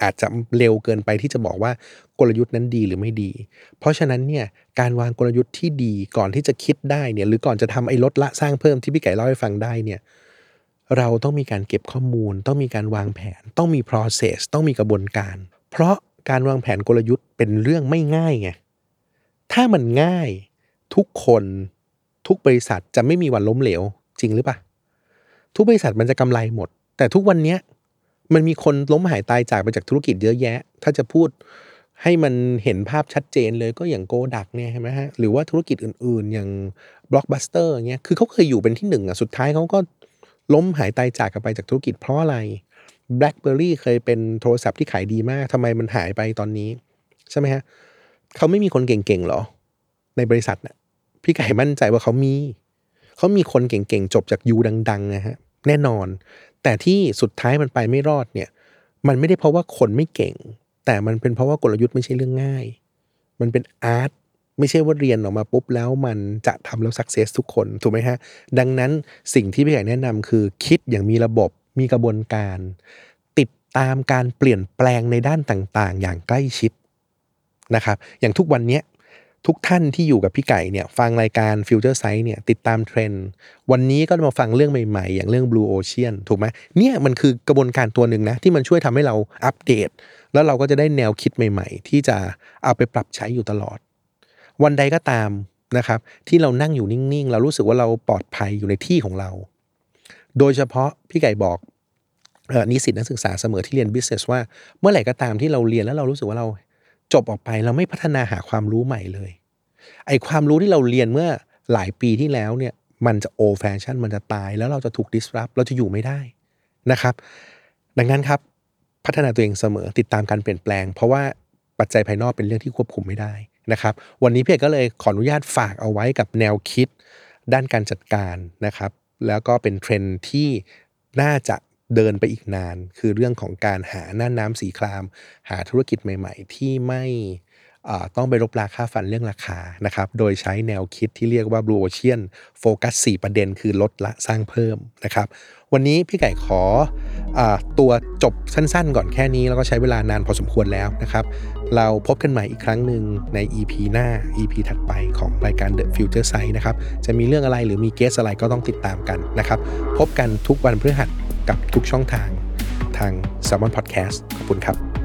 Speaker 2: อาจจะเร็วเกินไปที่จะบอกว่ากลยุทธ์นั้นดีหรือไม่ดี เพราะฉะนั้นเนี่ยการวางกลยุทธ์ที่ดีก่อนที่จะคิดได้เนี่ยหรือก่อนจะทำไอ้ลดละสร้างเพิ่มที่พี่ไก่เล่าให้ฟังได้เนี่ยเราต้องมีการเก็บข้อมูล ต้องมีการวางแผน ต้องมี process ต้องมีกระบวนการ เพราะการวางแผนกลยุทธ์เป็นเรื่องไม่ง่ายไงถ้ามันง่ายทุกคนทุกบริษัทจะไม่มีวันล้มเหลวจริงหรือปะทุกบริษัทมันจะกำไรหมด แต่ทุกวันเนี้ย มันมีคนล้มหายตายจากไปจากธุรกิจเยอะแยะ ถ้าจะพูดให้มันเห็นภาพชัดเจนเลยก็อย่างโกดักเนี่ยใช่ไหมฮะหรือว่าธุรกิจอื่นๆ อย่างบล็อกบัสเตอร์เงี้ยคือเขาเคยอยู่เป็นที่หนึ่งอะสุดท้ายเขาก็ล้มหายตายจากกันไปจากธุรกิจเพราะอะไร BlackBerry เคยเป็นโทรศัพท์ที่ขายดีมากทำไมมันหายไปตอนนี้ ใช่ไหมฮะเขาไม่มีคนเก่งๆหรอ ในบริษัทน่ะพี่ไก่มั่นใจว่าเขามี เขามีคนเก่งๆ จบจากยูดังๆนะฮะแน่นอน แต่ที่สุดท้ายมันไปไม่รอดเนี่ย มันไม่ได้เพราะว่าคนไม่เก่ง แต่มันเป็นเพราะว่ากลยุทธ์ไม่ใช่เรื่องง่าย มันเป็นอาร์ตไม่ใช่ว่าเรียนออกมาปุ๊บแล้วมันจะทำแล้วสักเซสทุกคนถูกไหมฮะ ดังนั้นสิ่งที่พี่ไก่แนะนำคือคิดอย่างมีระบบมีกระบวนการ ติดตามการเปลี่ยนแปลงในด้านต่างๆ อย่างใกล้ชิดนะครับ อย่างทุกวันนี้ ทุกท่านที่อยู่กับพี่ไก่เนี่ยฟังรายการ Future Sight เนี่ยติดตามเทรนด์วันนี้ก็มาฟังเรื่องใหม่ๆ อย่างเรื่อง Blue Ocean ถูกไหมเนี่ยมันคือกระบวนการตัวหนึ่งนะ ที่มันช่วยทำให้เราอัปเดต แล้วเราก็จะได้แนวคิดใหม่ ๆ ที่จะเอาไปปรับใช้อยู่ตลอด วันใดก็ตามนะครับที่เรานั่งอยู่นิ่งๆ เรารู้สึกว่าเราปลอดภัยอยู่ในที่ของเรา โดยเฉพาะพี่ไก่บอกออนิสิตนักศึกษาเสมอที่เรียน business ว่าเมื่อไหร่ก็ตามที่เราเรียนแล้วเรารู้สึกว่าเรา จบออกไปเราไม่พัฒนาหาความรู้ใหม่เลย ไอความรู้ที่เราเรียนเมื่อหลายปีที่แล้วเนี่ยมันจะโอแฟชั่นมันจะตาย แล้วเราจะถูก disrupt เราจะอยู่ไม่ได้นะครับ ดังนั้นครับพัฒนาตัวเองเสมอติดตามการเปลี่ยนแปลง เพราะว่าปัจจัยภายนอกเป็นเรื่องที่ควบคุมไม่ได้นะครับ วันนี้พี่เอกก็เลยขออนุญาตฝากเอาไว้กับแนวคิด ด้านการจัดการนะครับ แล้วก็เป็นเทรนด์ที่น่าจะ เดินไปอีกนาน คือเรื่องของการหาหน้าน้ำสีคราม หาธุรกิจใหม่ ๆ ที่ไม่ต้องไปรบราค่าฟันเรื่องราคานะครับ โดยใช้แนวคิดที่เรียกว่า Blue Ocean โฟกัส 4 ประเด็นคือลดละสร้างเพิ่มนะครับ วันนี้พี่ไก่ขออตัวจบสั้นๆ ก่อนแค่นี้ แล้วก็ใช้เวลานานพอสมควรแล้วนะครับ เราพบกันใหม่อีกครั้งหนึ่งใน EP หน้า EP ถัดไปของรายการ The Future Sight นะครับ จะมีเรื่องอะไรหรือมีเกสอะไรก็ต้องติดตามกันนะครับ พบกันทุกวันพฤหัส กับทุกช่องทางทาง s ซ l m o n Podcast ขอบคุณครับ